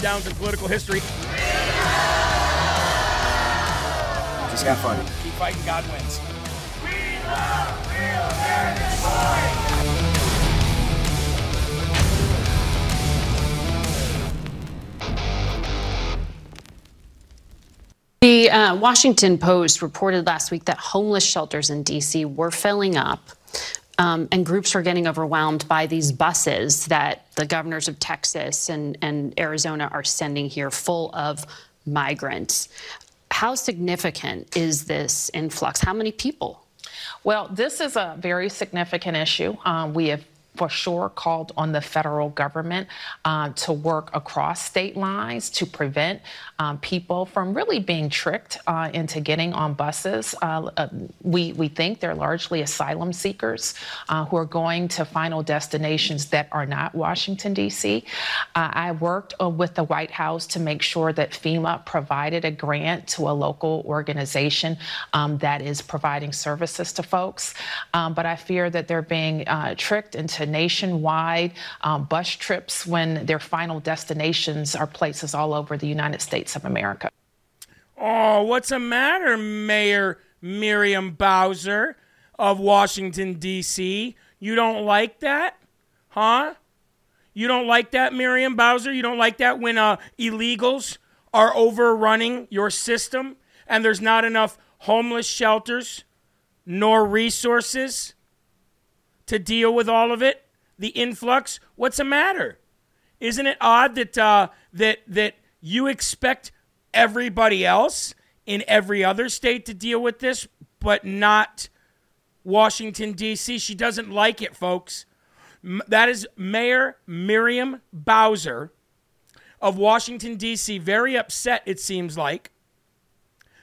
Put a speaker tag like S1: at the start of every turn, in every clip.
S1: Letdowns in political history.
S2: Just have fun.
S1: Keep fighting, God wins.
S3: The uh, Washington Post reported last week that homeless shelters in D.C. were filling up. Um, and groups are getting overwhelmed by these buses that the governors of Texas and, and Arizona are sending here full of migrants. How significant is this influx? How many people?
S4: Well, this is a very significant issue. Um, we have for sure called on the federal government uh, to work across state lines to prevent um, people from really being tricked uh, into getting on buses. Uh, uh, we, we think they're largely asylum seekers uh, who are going to final destinations that are not Washington, D.C. Uh, I worked with the White House to make sure that FEMA provided a grant to a local organization um, that is providing services to folks. Um, but I fear that they're being tricked into nationwide um, bus trips when their final destinations are places all over the United States of America.
S1: Oh, what's the matter, Mayor Miriam Bowser of Washington, D.C.? You don't like that? Huh? You don't like that, Miriam Bowser? You don't like that when uh, illegals are overrunning your system and there's not enough homeless shelters nor resources to deal with all of it? The influx? What's the matter? Isn't it odd that uh, that that you expect everybody else in every other state to deal with this, but not Washington D.C.? She doesn't like it, folks. M- that is Mayor Miriam Bowser of Washington D.C. Very upset, it seems like,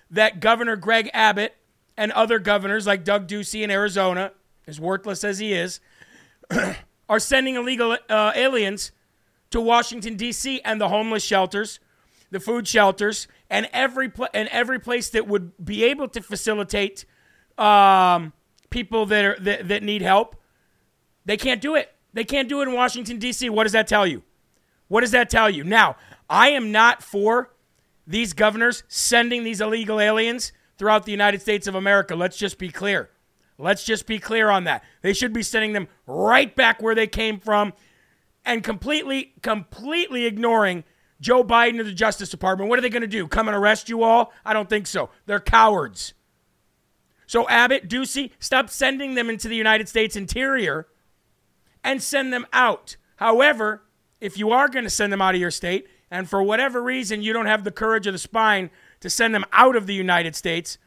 S1: that Governor Greg Abbott and other governors like Doug Ducey in Arizona, as worthless as he is, are sending illegal uh, aliens to Washington D.C. and the homeless shelters, the food shelters, and every pl- and every place that would be able to facilitate um, people that are that, that need help. They can't do it. They can't do it in Washington D.C. What does that tell you? What does that tell you? Now, I am not for these governors sending these illegal aliens throughout the United States of America. Let's just be clear. Let's just be clear on that. They should be sending them right back where they came from and completely, completely ignoring Joe Biden and the Justice Department. What are they going to do? Come and arrest you all? I don't think so. They're cowards. So, Abbott, Ducey, stop sending them into the United States interior and send them out. However, if you are going to send them out of your state, and for whatever reason you don't have the courage or the spine to send them out of the United States.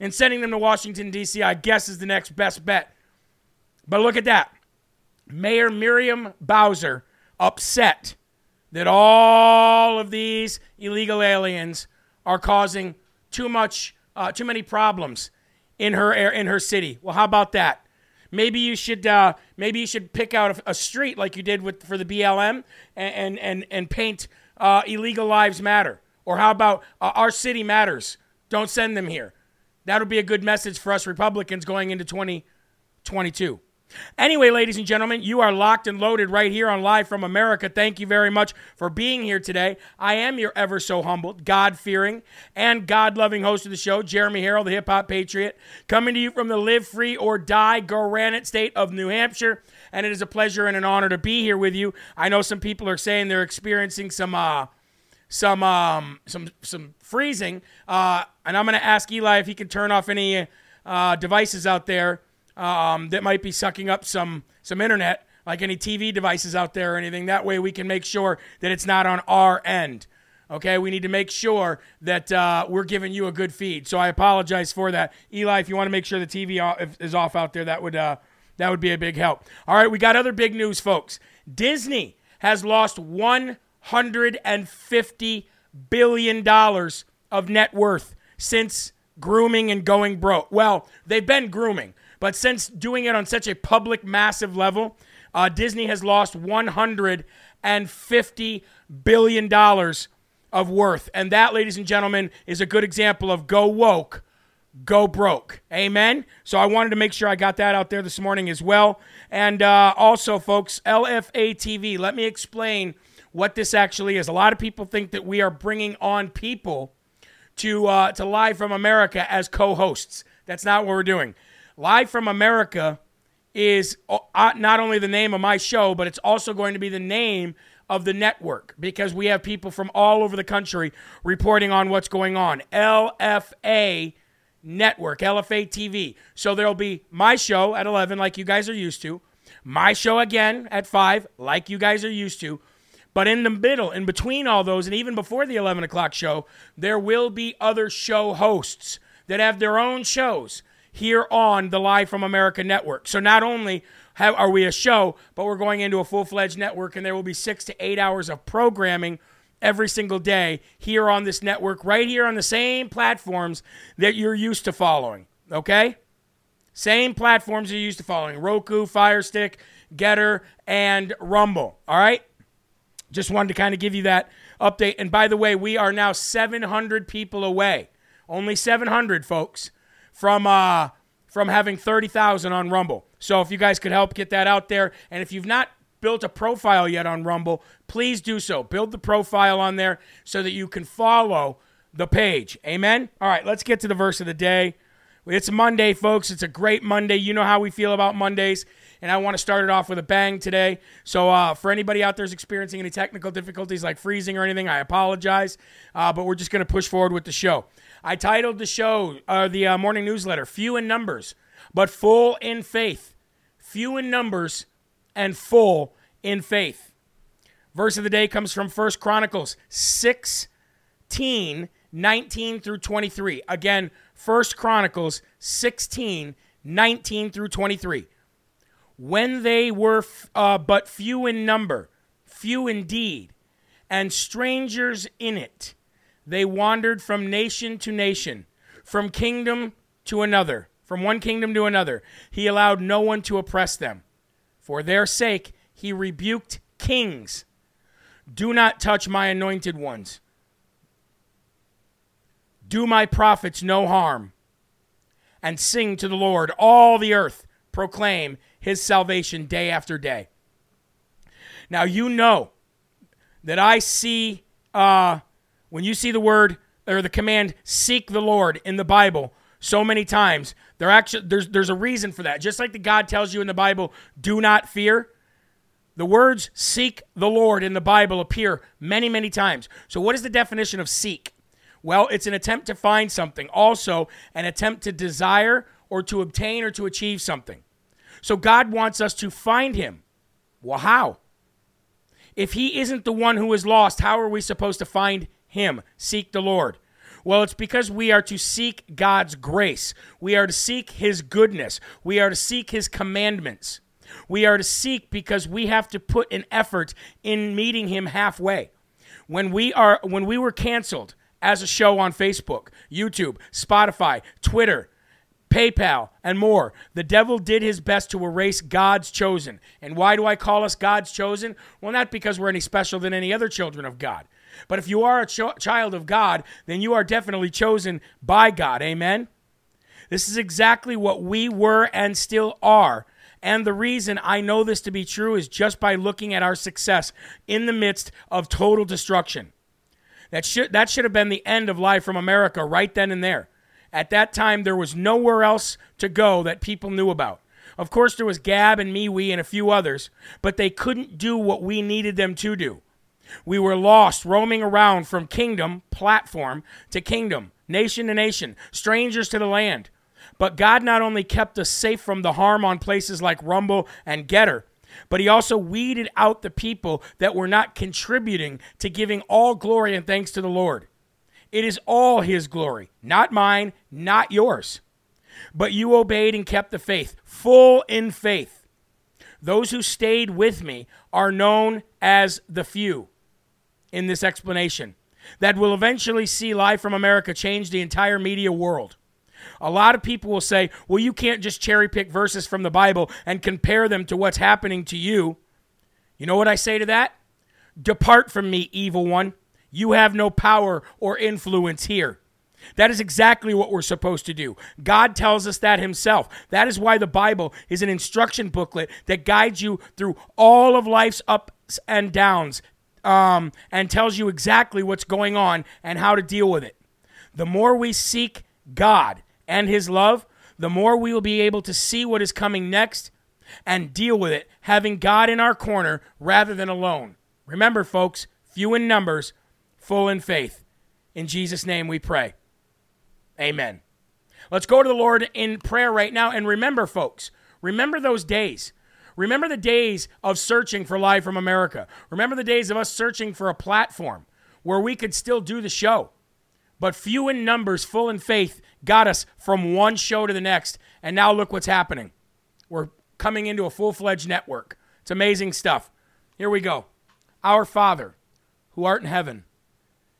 S1: And sending them to Washington, D.C., I guess, is the next best bet. But look at that. Mayor Miriam Bowser upset that all of these illegal aliens are causing too much, uh, too many problems in her in her city. Well, how about that? Maybe you should uh, maybe you should pick out a, street like you did with for the BLM and and and, and paint uh, illegal lives matter. Or how about uh, our city matters? Don't send them here. That would be a good message for us Republicans going into 2022. Anyway, ladies and gentlemen, you are locked and loaded right here on Live from America. Thank you very much for being here today. I am your ever so humbled, God fearing, and God loving host of the show, Jeremy Herrell, the hip hop patriot, coming to you from the live free or die granite state of New Hampshire. And it is a pleasure and an honor to be here with you. I know some people are saying they're experiencing some, uh, some, um, some, some freezing. Uh, and I'm going to ask Eli if he can turn off any uh, devices out there um, that might be sucking up some some internet, like any TV devices out there or anything. That way, we can make sure that it's not on our end. Okay, we need to make sure that uh, we're giving you a good feed. So I apologize for that, Eli. If you want to make sure the TV is off out there, that would uh, that would be a big help. All right, we got other big news, folks. Disney has lost 150 billion dollars of net worth since grooming and going broke. Well, they've been grooming. But since doing it on such a public, massive level, uh, Disney has lost $150 billion of worth. And that, ladies and gentlemen, is a good example of go woke, go broke. Amen? So I wanted to make sure I got that out there this morning as well. And uh, also, folks, LFA TV, let me explain what this actually is. A lot of people think that we are bringing on people to, uh, to Live from America as co hosts. That's not what we're doing. Live from America is uh, not only the name of my show, but it's also going to be the name of the network because we have people from all over the country reporting on what's going on. LFA Network, LFA TV. So there'll be my show at 11, like you guys are used to, my show again at 5, like you guys are used to. But in the middle, in between all those, and even before the 11 o'clock show, there will be other show hosts that have their own shows here on the Live from America network. So not only have, are we a show, but we're going into a full fledged network, and there will be six to eight hours of programming every single day here on this network, right here on the same platforms that you're used to following. Okay? Same platforms you're used to following Roku, Firestick, Gettr, and Rumble. All right? Just wanted to kind of give you that update. And by the way, we are now 700 people away. Only 700, folks from uh, from having 30,000 on Rumble. So if you guys could help get that out there, and if you've not built a profile yet on Rumble, please do so. Build the profile on there so that you can follow the page. Amen. All right, let's get to the verse of the day. It's Monday, folks. It's a great Monday. You know how we feel about Mondays and I want to start it off with a bang today. So, uh, for anybody out there who's experiencing any technical difficulties like freezing or anything, I apologize. Uh, but we're just going to push forward with the show. I titled the show, uh, the uh, morning newsletter, Few in Numbers, but Full in Faith. Few in numbers and full in faith. Verse of the day comes from First Chronicles 16, 19 through 23. Again, First Chronicles 16, 19 through 23. When they were uh, but few in number, few indeed, and strangers in it, they wandered from nation to nation, from kingdom to another, from one kingdom to another. He allowed no one to oppress them. For their sake, he rebuked kings. Do not touch my anointed ones. Do my prophets no harm. And sing to the Lord, all the earth, proclaim his salvation day after day. Now, you know that I see uh, when you see the word or the command seek the Lord in the Bible so many times, there actually there's there's a reason for that. Just like the God tells you in the Bible, do not fear. The words seek the Lord in the Bible appear many, many times. So what is the definition of seek? Well, it's an attempt to find something, also an attempt to desire or to obtain or to achieve something. So God wants us to find him. Well, how? If he isn't the one who is lost, how are we supposed to find him. Seek the Lord. Well, it's because we are to seek God's grace. We are to seek His goodness. We are to seek His commandments. We are to seek because we have to put an effort in meeting Him halfway. When we are when we were canceled as a show on Facebook, YouTube, Spotify, Twitter, PayPal, and more. The devil did his best to erase God's chosen. And why do I call us God's chosen? Well, not because we're any special than any other children of God. But if you are a ch- child of God, then you are definitely chosen by God. Amen? This is exactly what we were and still are. And the reason I know this to be true is just by looking at our success in the midst of total destruction. That should, that should have been the end of Live from America right then and there. At that time, there was nowhere else to go that people knew about. Of course, there was Gab and MeWe and a few others, but they couldn't do what we needed them to do. We were lost, roaming around from kingdom, platform, to kingdom, nation to nation, strangers to the land. But God not only kept us safe from the harm on places like Rumble and Gettr, but He also weeded out the people that were not contributing to giving all glory and thanks to the Lord. It is all His glory, not mine, not yours. But you obeyed and kept the faith, full in faith. Those who stayed with me are known as the few in this explanation that will eventually see Live from America change the entire media world. A lot of people will say, well, you can't just cherry pick verses from the Bible and compare them to what's happening to you. You know what I say to that? Depart from me, evil one. You have no power or influence here. That is exactly what we're supposed to do. God tells us that Himself. That is why the Bible is an instruction booklet that guides you through all of life's ups and downs um, and tells you exactly what's going on and how to deal with it. The more we seek God and His love, the more we will be able to see what is coming next and deal with it, having God in our corner rather than alone. Remember, folks, few in numbers, full in faith. In Jesus' name we pray. Amen. Let's go to the Lord in prayer right now. And remember, folks, remember those days. Remember the days of searching for Live from America. Remember the days of us searching for a platform where we could still do the show. But few in numbers, full in faith, got us from one show to the next. And now look what's happening. We're coming into a full fledged network. It's amazing stuff. Here we go. Our Father, who art in heaven,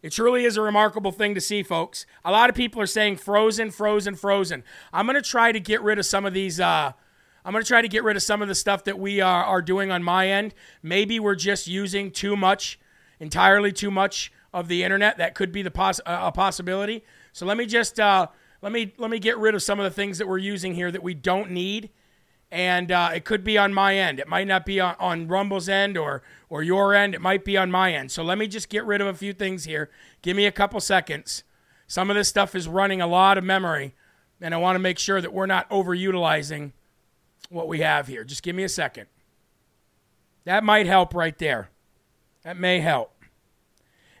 S1: It truly is a remarkable thing to see, folks. A lot of people are saying frozen, frozen, frozen. I'm going to try to get rid of some of these. Uh, I'm going to try to get rid of some of the stuff that we are, are doing on my end. Maybe we're just using too much, entirely too much of the internet. That could be the poss- uh, a possibility. So let me just uh, let me let me get rid of some of the things that we're using here that we don't need and uh, it could be on my end. It might not be on, on Rumble's end or or your end. It might be on my end. So let me just get rid of a few things here. Give me a couple seconds. Some of this stuff is running a lot of memory, and I want to make sure that we're not overutilizing what we have here. Just give me a second. That might help right there. That may help.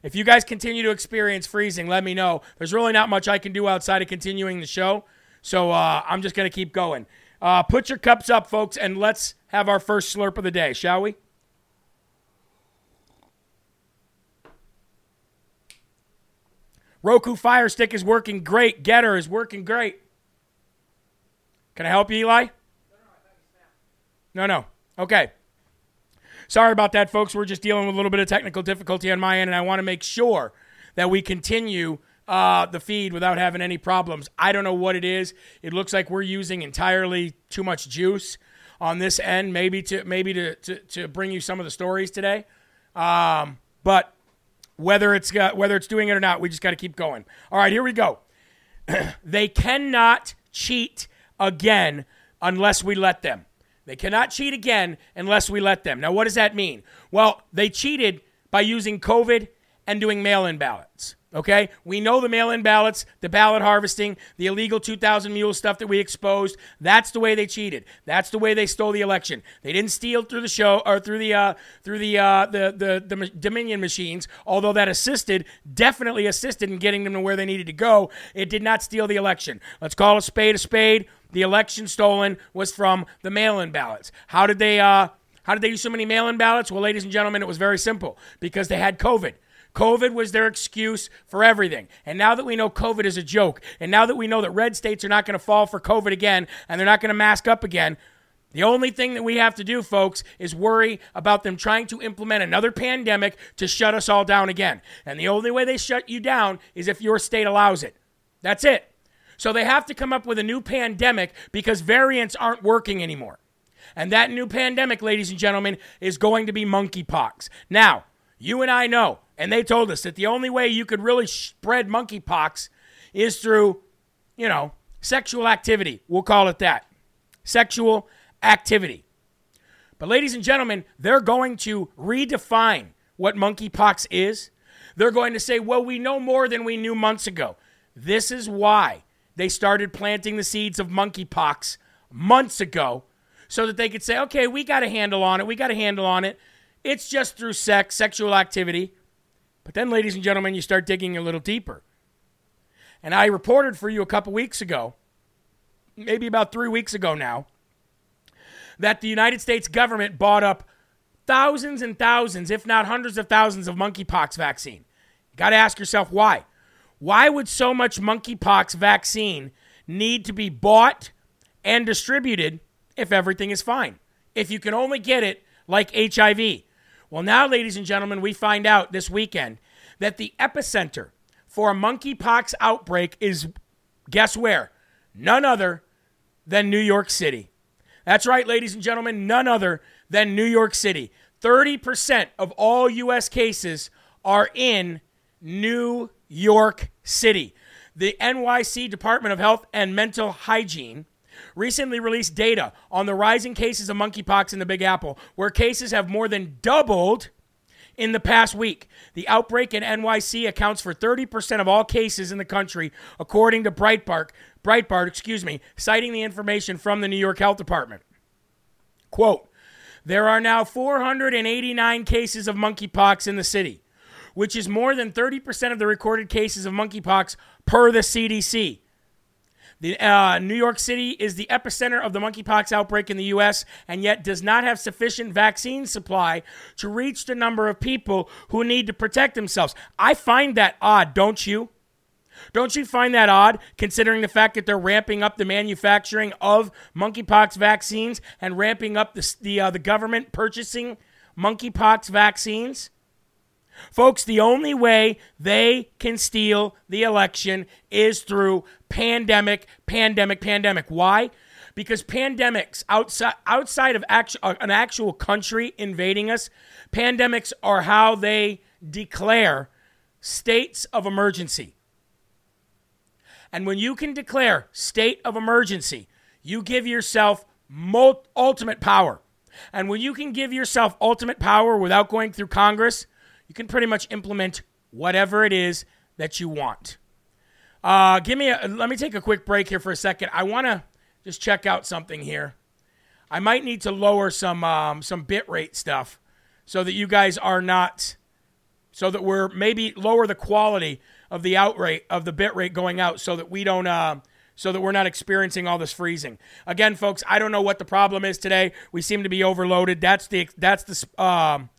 S1: If you guys continue to experience freezing, let me know. There's really not much I can do outside of continuing the show. So uh, I'm just going to keep going. Uh, put your cups up, folks, and let's have our first slurp of the day, shall we? Roku Fire Stick is working great. Gettr is working great. Can I help you, Eli? No, no. Okay. Sorry about that, folks. We're just dealing with a little bit of technical difficulty on my end, and I want to make sure that we continue uh, the feed without having any problems. I don't know what it is. It looks like we're using entirely too much juice on this end, maybe to maybe to to, to bring you some of the stories today. Um, but whether it's got, whether it's doing it or not, we just got to keep going. All right, here we go. they cannot cheat again unless we let them. They cannot cheat again unless we let them. Now, what does that mean? Well, they cheated by using COVID and doing mail in ballots. Okay? We know the mail in ballots, the ballot harvesting, the illegal 2,000 mule stuff that we exposed. That's the way they cheated. That's the way they stole the election. They didn't steal through the show or through the uh, through the, uh, the, the the Dominion machines, although that assisted, definitely assisted in getting them to where they needed to go. It did not steal the election. Let's call a spade a spade. The election stolen was from the mail in ballots. How did they uh, how did they use so many mail in ballots? Well, ladies and gentlemen, it was very simple because they had COVID. COVID was their excuse for everything. And now that we know COVID is a joke, and now that we know that red states are not going to fall for COVID again and they're not going to mask up again, the only thing that we have to do, folks, is worry about them trying to implement another pandemic to shut us all down again. And the only way they shut you down is if your state allows it. That's it. So they have to come up with a new pandemic because variants aren't working anymore. And that new pandemic, ladies and gentlemen, is going to be monkeypox. Now, you and I know and they told us that the only way you could really spread monkeypox is through, you know, sexual activity. We'll call it that. Sexual activity. But, ladies and gentlemen, they're going to redefine what monkeypox is. They're going to say, well, we know more than we knew months ago. This is why they started planting the seeds of monkeypox months ago so that they could say, okay, we got a handle on it. We got a handle on it. It's just through sex, sexual activity. But then, ladies and gentlemen, you start digging a little deeper. And I reported for you a couple weeks ago, maybe about three weeks ago now, that the United States government bought up thousands and thousands, if not hundreds of thousands, of monkeypox vaccine. You got to ask yourself why. Why would so much monkeypox vaccine need to be bought and distributed if everything is fine? If you can only get it like HIV, well, now, ladies and gentlemen, we find out this weekend that the epicenter for a monkeypox outbreak is guess where? None other than New York City. That's right, ladies and gentlemen, none other than New York City. 30% of all U.S. cases are in New York City. The NYC Department of Health and Mental Hygiene recently released data on the rising cases of monkeypox in the Big Apple, where cases have more than doubled in the past week. The outbreak in NYC accounts for 30% of all cases in the country, according to Breitbart, Breitbart, excuse me, citing the information from the New York Health Department. Quote, there are now 489 cases of monkeypox in the city, which is more than 30% of the recorded cases of monkeypox per the CDC. The, uh, New York City is the epicenter of the monkeypox outbreak in the U.S. and yet does not have sufficient vaccine supply to reach the number of people who need to protect themselves. I find that odd, don't you? Don't you find that odd, considering the fact that they're ramping up the manufacturing of monkeypox vaccines and ramping up the the, uh, the government purchasing monkeypox vaccines? Folks, the only way they can steal the election is through pandemic, pandemic, pandemic. Why? Because pandemics outside outside of actu- uh, an actual country invading us, pandemics are how they declare states of emergency. And when you can declare state of emergency, you give yourself ultimate power. And when you can give yourself ultimate power without going through Congress, you can pretty much implement whatever it is that you want. Uh, give me a, let me take a quick break here for a second. I want to just check out something here. I might need to lower some um, some bit rate stuff so that you guys are not so that we're maybe lower the quality of the out rate of the bit rate going out so that we don't uh, so that we're not experiencing all this freezing. Again, folks, I don't know what the problem is today. We seem to be overloaded. That's the that's the um,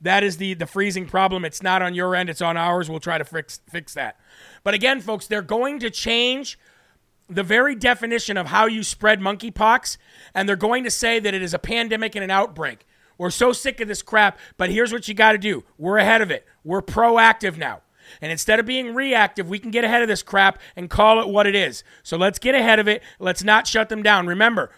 S1: that is the the freezing problem. It's not on your end, it's on ours. We'll try to fix fix that. But again, folks, they're going to change the very definition of how you spread monkeypox, and they're going to say that it is a pandemic and an outbreak. We're so sick of this crap, but here's what you got to do. We're ahead of it. We're proactive now. And instead of being reactive, we can get ahead of this crap and call it what it is. So let's get ahead of it. Let's not shut them down. Remember,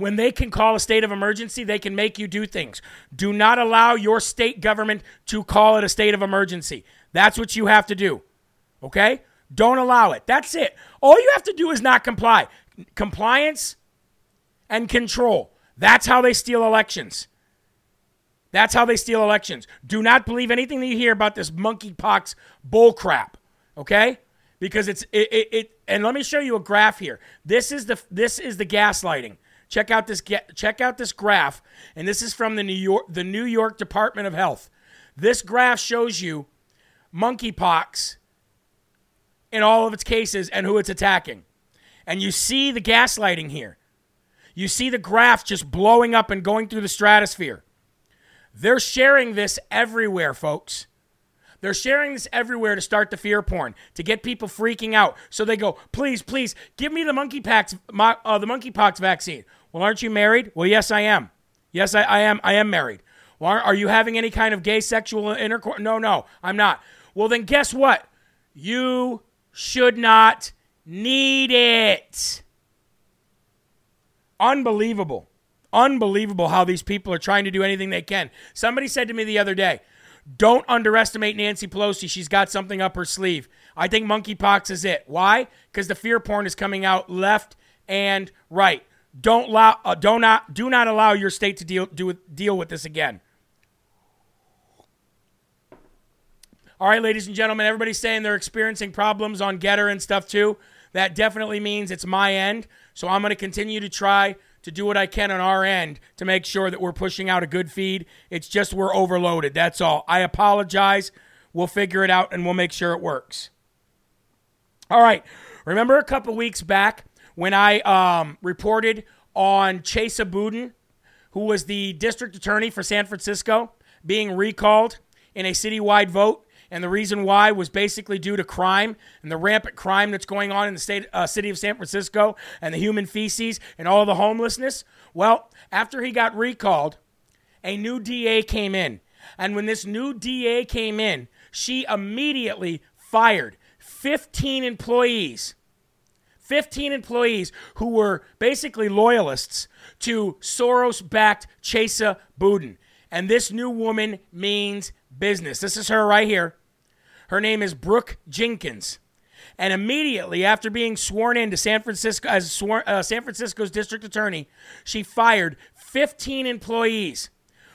S1: when they can call a state of emergency, they can make you do things. Do not allow your state government to call it a state of emergency. That's what you have to do. Okay? Don't allow it. That's it. All you have to do is not comply. Compliance and control. That's how they steal elections. That's how they steal elections. Do not believe anything that you hear about this monkeypox bullcrap. Okay? Because it's it, it, it and let me show you a graph here. This is the this is the gaslighting. Check out this get check out this graph, and this is from the New York the New York Department of Health. This graph shows you monkeypox in all of its cases and who it's attacking. And you see the gaslighting here. You see the graph just blowing up and going through the stratosphere. They're sharing this everywhere, folks. They're sharing this everywhere to start the fear porn, to get people freaking out. So they go, please, please, give me the monkeypox, uh, the monkeypox vaccine. Well, aren't you married? Well, yes, I am. Yes, I, I am. I am married. Well, are you having any kind of gay sexual intercourse? No, no, I'm not. Well, then guess what? You should not need it. Unbelievable. Unbelievable how these people are trying to do anything they can. Somebody said to me the other day, don't underestimate Nancy Pelosi. She's got something up her sleeve. I think monkeypox is it. Why? Because the fear porn is coming out left and right. Don't allow, uh, do not, do not allow your state to deal, do, deal with this again. All right, ladies and gentlemen, everybody's saying they're experiencing problems on Gettr and stuff too. That definitely means it's my end. So I'm going to continue to try to do what I can on our end to make sure that we're pushing out a good feed. It's just we're overloaded. That's all. I apologize. We'll figure it out and we'll make sure it works. All right. Remember a couple weeks back when I um, reported on Chesa Boudin, who was the district attorney for San Francisco, being recalled in a citywide vote and the reason why was basically due to crime and the rampant crime that's going on in the state, uh, city of San Francisco and the human feces and all the homelessness. Well, after he got recalled, a new DA came in. And when this new DA came in, she immediately fired 15 employees. 15 employees who were basically loyalists to Soros backed Chesa Boudin. And this new woman means business. This is her right here. Her name is Brooke Jenkins. And immediately after being sworn in to San Francisco as sworn, uh, San Francisco's district attorney, she fired 15 employees,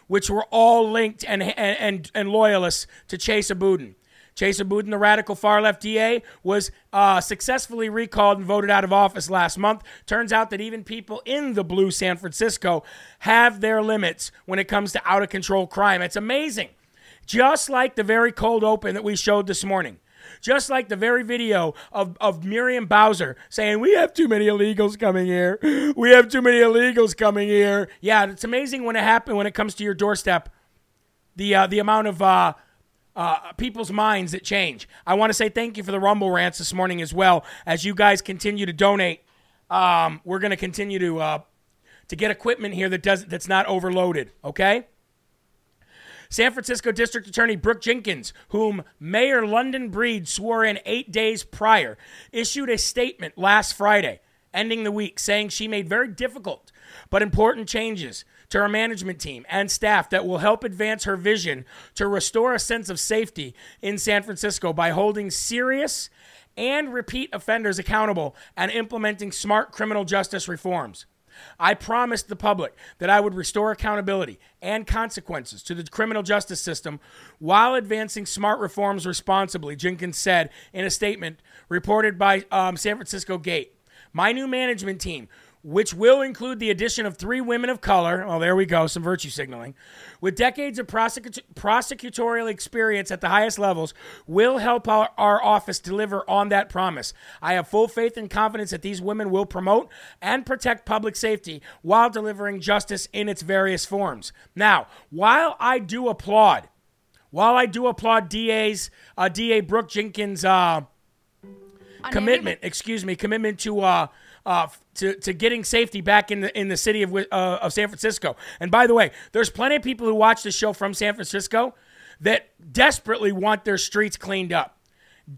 S1: which were all linked and and and, and loyalists to Chesa Boudin. Chesa Boudin, the radical far left DA, was uh, successfully recalled and voted out of office last month. Turns out that even people in the blue San Francisco have their limits when it comes to out of control crime. It's amazing. Just like the very cold open that we showed this morning. Just like the very video of, of Miriam Bowser saying, We have too many illegals coming here. We have too many illegals coming here. Yeah, it's amazing when it happens, when it comes to your doorstep, the, uh, the amount of uh, uh, people's minds that change. I want to say thank you for the Rumble rants this morning as well. As you guys continue to donate, um, we're going to continue to, uh, to get equipment here that does, that's not overloaded, okay? San Francisco District Attorney Brooke Jenkins, whom Mayor London Breed swore in eight days prior, issued a statement last Friday, ending the week, saying she made very difficult but important changes to her management team and staff that will help advance her vision to restore a sense of safety in San Francisco by holding serious and repeat offenders accountable and implementing smart criminal justice reforms. I promised the public that I would restore accountability and consequences to the criminal justice system while advancing smart reforms responsibly, Jenkins said in a statement reported by um, San Francisco Gate. My new management team which will include the addition of three women of color. Oh, there we go, some virtue signaling. With decades of prosecut- prosecutorial experience at the highest levels, will help our, our office deliver on that promise. I have full faith and confidence that these women will promote and protect public safety while delivering justice in its various forms. Now, while I do applaud, while I do applaud DA's uh, DA Brooke Jenkins' uh, commitment, excuse me, commitment to uh, uh, to, to getting safety back in the in the city of uh, of San Francisco. And by the way, there's plenty of people who watch the show from San Francisco that desperately want their streets cleaned up,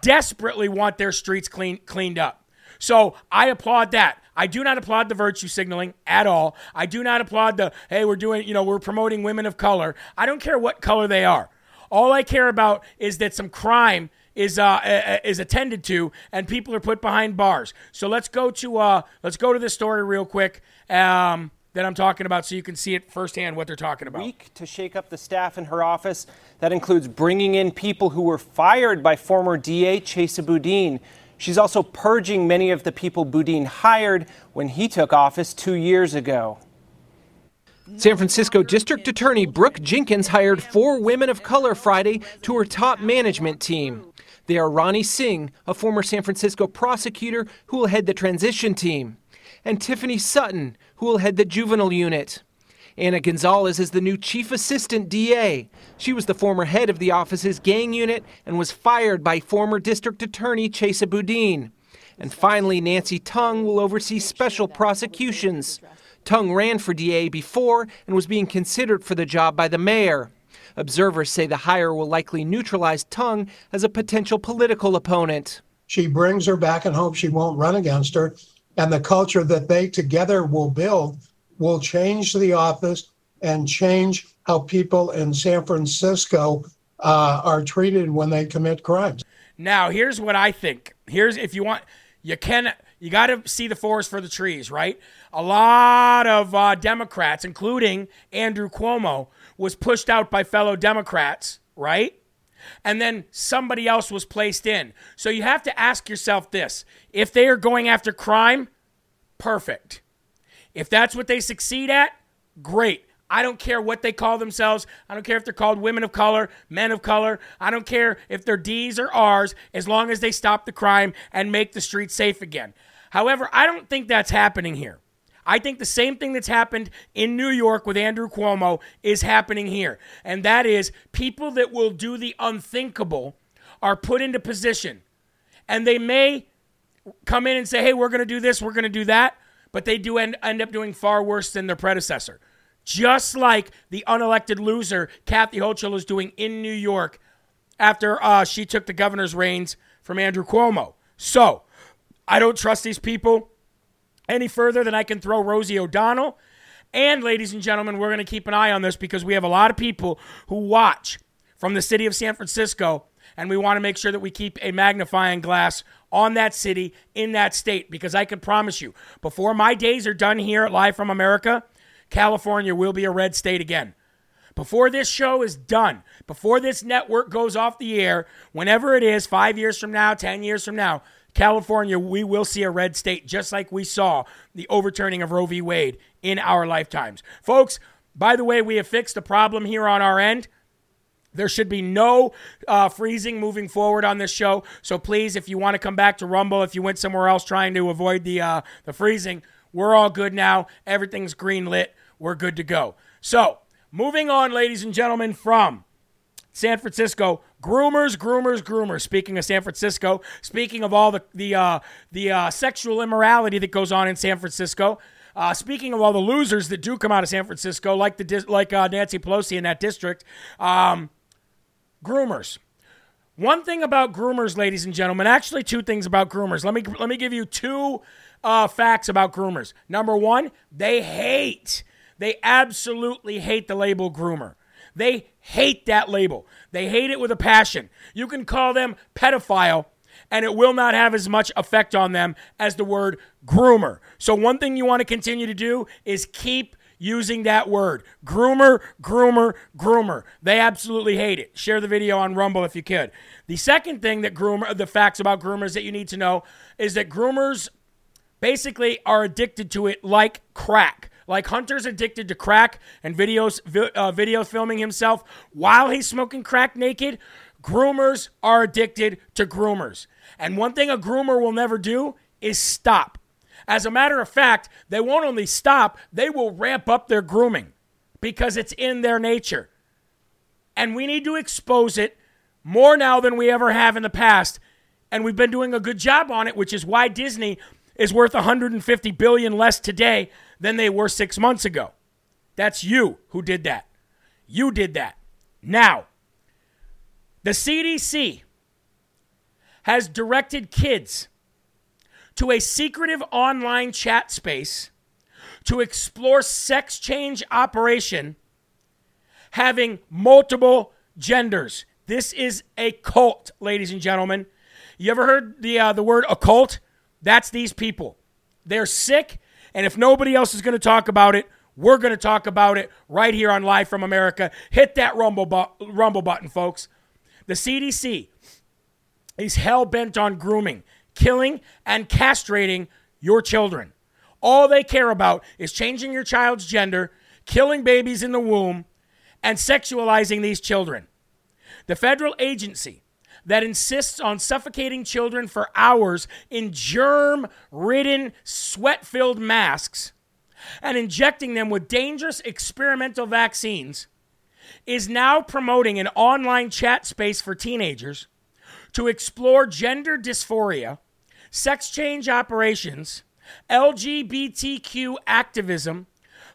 S1: desperately want their streets clean cleaned up. So I applaud that. I do not applaud the virtue signaling at all. I do not applaud the hey, we're doing you know we're promoting women of color. I don't care what color they are. All I care about is that some crime is uh, is attended to, and people are put behind bars. So let's go to uh, let's go to this story real quick. Um, that I'm talking about so you can see it firsthand what they're talking about.
S5: Week to shake up the staff in her office. That includes bringing in people who were fired by former DA Chesa Boudin. She's also purging many of the people Boudin hired when he took office two years ago. San Francisco District Attorney Brooke Jenkins hired four women of color Friday to her top management team. They are Rani Singh, a former San Francisco prosecutor who will head the transition team, and Tiffany Sutton, who will head the juvenile unit. Anna Gonzalez is the new chief assistant DA. She was the former head of the office's gang unit and was fired by former district attorney Chesa Boudin. And finally, Nancy Tung will oversee special prosecutions. Tung ran for DA before and was being considered for the job by the mayor. Observers say the hire will likely neutralize Tung as a potential political opponent.
S6: She brings her back and hopes she won't run against her. And the culture that they together will build will change the office and change how people in San Francisco uh, are treated when they commit crimes.
S1: Now, here's what I think. Here's if you want, you can you got to see the forest for the trees, right? A lot of uh, Democrats, including Andrew Cuomo, was pushed out by fellow Democrats, right? And then somebody else was placed in. So you have to ask yourself this if they are going after crime, perfect. If that's what they succeed at, great. I don't care what they call themselves. I don't care if they're called women of color, men of color. I don't care if they're D's or R's, as long as they stop the crime and make the streets safe again. However, I don't think that's happening here. I think the same thing that's happened in New York with Andrew Cuomo is happening here. And that is people that will do the unthinkable are put into position. And they may come in and say, hey, we're going to do this, we're going to do that. But they do end, end up doing far worse than their predecessor. Just like the unelected loser Kathy Hochul is doing in New York after uh, she took the governor's reins from Andrew Cuomo. So, I don't trust these people any further than I can throw Rosie O'Donnell. And, ladies and gentlemen, we're going to keep an eye on this because we have a lot of people who watch from the city of San Francisco, and we want to make sure that we keep a magnifying glass on that city in that state because I can promise you, before my days are done here at Live from America, California will be a red state again. Before this show is done, before this network goes off the air, whenever it is, five years from now, 10 years from now, California, we will see a red state just like we saw the overturning of Roe v. Wade in our lifetimes. Folks, by the way, we have fixed the problem here on our end. There should be no uh, freezing moving forward on this show. So please, if you want to come back to Rumble, if you went somewhere else trying to avoid the uh, the freezing, we're all good now. Everything's green lit. We're good to go. So moving on, ladies and gentlemen, from San Francisco. Groomers, groomers, groomers. Speaking of San Francisco, speaking of all the the uh, the uh, sexual immorality that goes on in San Francisco. Uh, speaking of all the losers that do come out of San Francisco, like the like uh, Nancy Pelosi in that district, um, groomers. One thing about groomers, ladies and gentlemen, actually two things about groomers. Let me let me give you two uh, facts about groomers. Number one, they hate, they absolutely hate the label groomer. They hate that label. They hate it with a passion. You can call them pedophile, and it will not have as much effect on them as the word groomer. So, one thing you want to continue to do is keep using that word groomer, groomer, groomer. They absolutely hate it. Share the video on Rumble if you could. The second thing that groomer, the facts about groomers that you need to know is that groomers basically are addicted to it like crack. Like Hunter's addicted to crack and videos, uh, video filming himself while he's smoking crack naked. Groomers are addicted to groomers. And one thing a groomer will never do is stop. As a matter of fact, they won't only stop, they will ramp up their grooming because it's in their nature. And we need to expose it more now than we ever have in the past. And we've been doing a good job on it, which is why Disney is worth 150 billion less today than they were 6 months ago. That's you who did that. You did that. Now, the CDC has directed kids to a secretive online chat space to explore sex change operation having multiple genders. This is a cult, ladies and gentlemen. You ever heard the uh, the word occult? That's these people. They're sick, and if nobody else is going to talk about it, We're going to talk about it right here on Live from America. Hit that rumble, bu- rumble button, folks. The CDC is hell bent on grooming, killing, and castrating your children. All they care about is changing your child's gender, killing babies in the womb, and sexualizing these children. The federal agency that insists on suffocating children for hours in germ ridden, sweat filled masks and injecting them with dangerous experimental vaccines is now promoting an online chat space for teenagers to explore gender dysphoria, sex change operations, LGBTQ activism,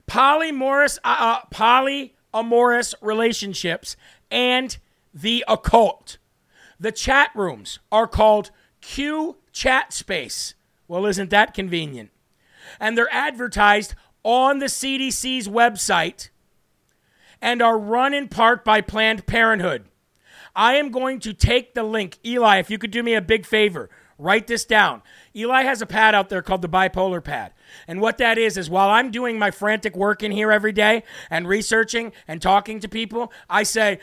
S1: polymorous, uh, uh, polyamorous relationships, and the occult. The chat rooms are called Q Chat Space. Well, isn't that convenient? And they're advertised on the CDC's website and are run in part by Planned Parenthood. I am going to take the link. Eli, if you could do me a big favor, write this down. Eli has a pad out there called the bipolar pad. And what that is, is while I'm doing my frantic work in here every day and researching and talking to people, I say,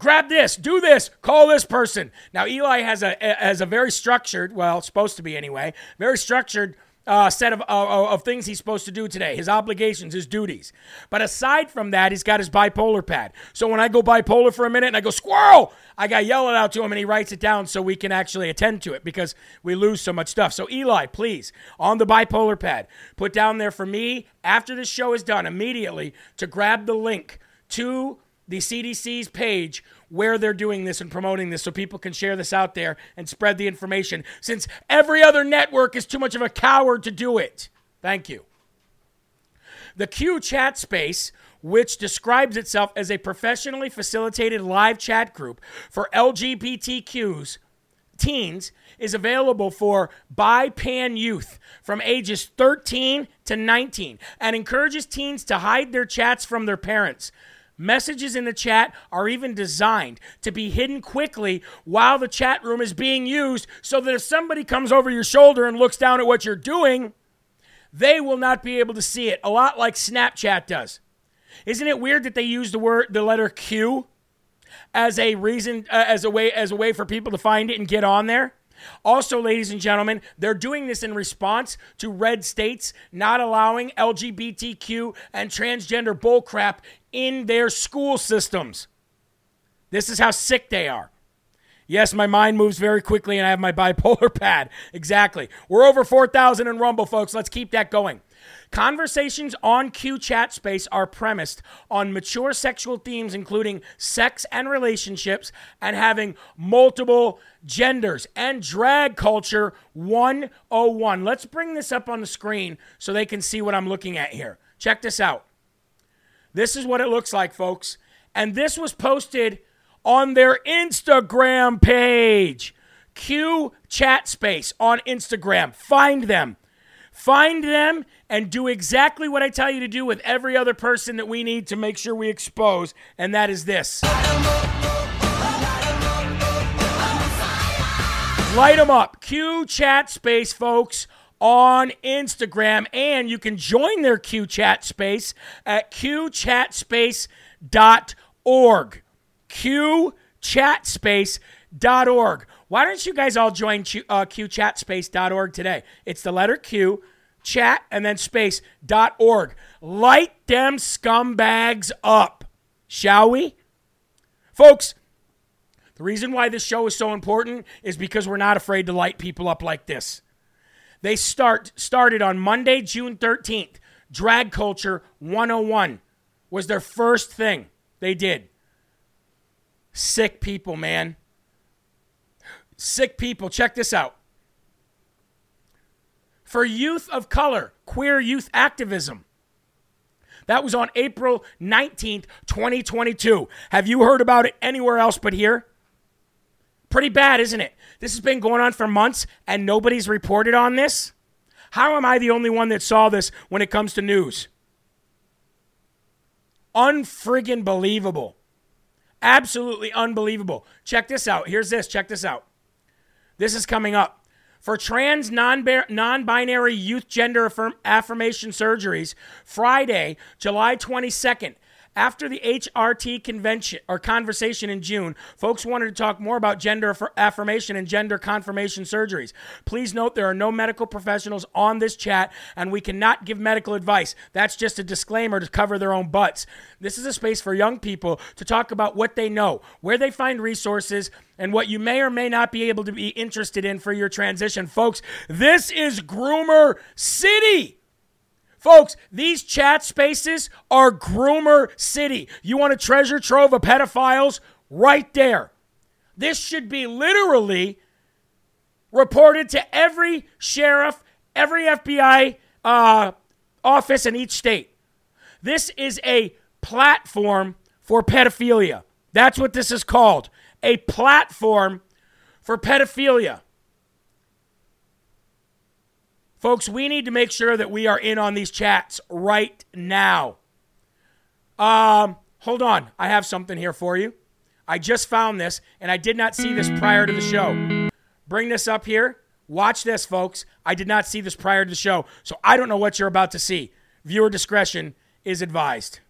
S1: grab this, do this, call this person. Now, Eli has a, has a very structured, well, supposed to be anyway, very structured uh, set of, uh, of things he's supposed to do today, his obligations, his duties. But aside from that, he's got his bipolar pad. So when I go bipolar for a minute and I go, squirrel, I got yell it out to him and he writes it down so we can actually attend to it because we lose so much stuff. So, Eli, please, on the bipolar pad, put down there for me after this show is done immediately to grab the link to the CDC's page where they're doing this and promoting this so people can share this out there and spread the information since every other network is too much of a coward to do it. Thank you. The Q chat space, which describes itself as a professionally facilitated live chat group for LGBTQs, teens, is available for bi-pan youth from ages 13 to 19 and encourages teens to hide their chats from their parents. Messages in the chat are even designed to be hidden quickly while the chat room is being used so that if somebody comes over your shoulder and looks down at what you're doing, they will not be able to see it. A lot like Snapchat does. Isn't it weird that they use the word the letter Q as a reason uh, as a way as a way for people to find it and get on there? Also, ladies and gentlemen, they're doing this in response to red states not allowing LGBTQ and transgender bullcrap in their school systems. This is how sick they are. Yes, my mind moves very quickly and I have my bipolar pad. Exactly. We're over 4,000 in Rumble, folks. Let's keep that going. Conversations on Q Chat Space are premised on mature sexual themes, including sex and relationships, and having multiple genders and drag culture 101. Let's bring this up on the screen so they can see what I'm looking at here. Check this out. This is what it looks like, folks. And this was posted on their Instagram page. Q Chat Space on Instagram. Find them. Find them and do exactly what I tell you to do with every other person that we need to make sure we expose, and that is this. Light them up. Q Chat Space, folks, on Instagram, and you can join their Q Chat Space at qchatspace.org. qchatspace.org. Why don't you guys all join Q, uh, qchatspace.org today? It's the letter Q, chat, and then space dot org. Light them scumbags up, shall we? Folks, the reason why this show is so important is because we're not afraid to light people up like this. They start started on Monday, June 13th. Drag Culture 101 was their first thing they did. Sick people, man. Sick people. Check this out. For youth of color, queer youth activism. That was on April 19th, 2022. Have you heard about it anywhere else but here? Pretty bad, isn't it? This has been going on for months and nobody's reported on this. How am I the only one that saw this when it comes to news? Unfriggin' believable. Absolutely unbelievable. Check this out. Here's this. Check this out. This is coming up. For trans non binary youth gender affirm- affirmation surgeries Friday, July 22nd. After the HRT convention or conversation in June, folks wanted to talk more about gender affirmation and gender confirmation surgeries. Please note there are no medical professionals on this chat and we cannot give medical advice. That's just a disclaimer to cover their own butts. This is a space for young people to talk about what they know, where they find resources, and what you may or may not be able to be interested in for your transition. Folks, this is Groomer City. Folks, these chat spaces are groomer city. You want a treasure trove of pedophiles? Right there. This should be literally reported to every sheriff, every FBI uh, office in each state. This is a platform for pedophilia. That's what this is called a platform for pedophilia. Folks, we need to make sure that we are in on these chats right now. Um, hold on. I have something here for you. I just found this, and I did not see this prior to the show. Bring this up here. Watch this, folks. I did not see this prior to the show, so I don't know what you're about to see. Viewer discretion is advised.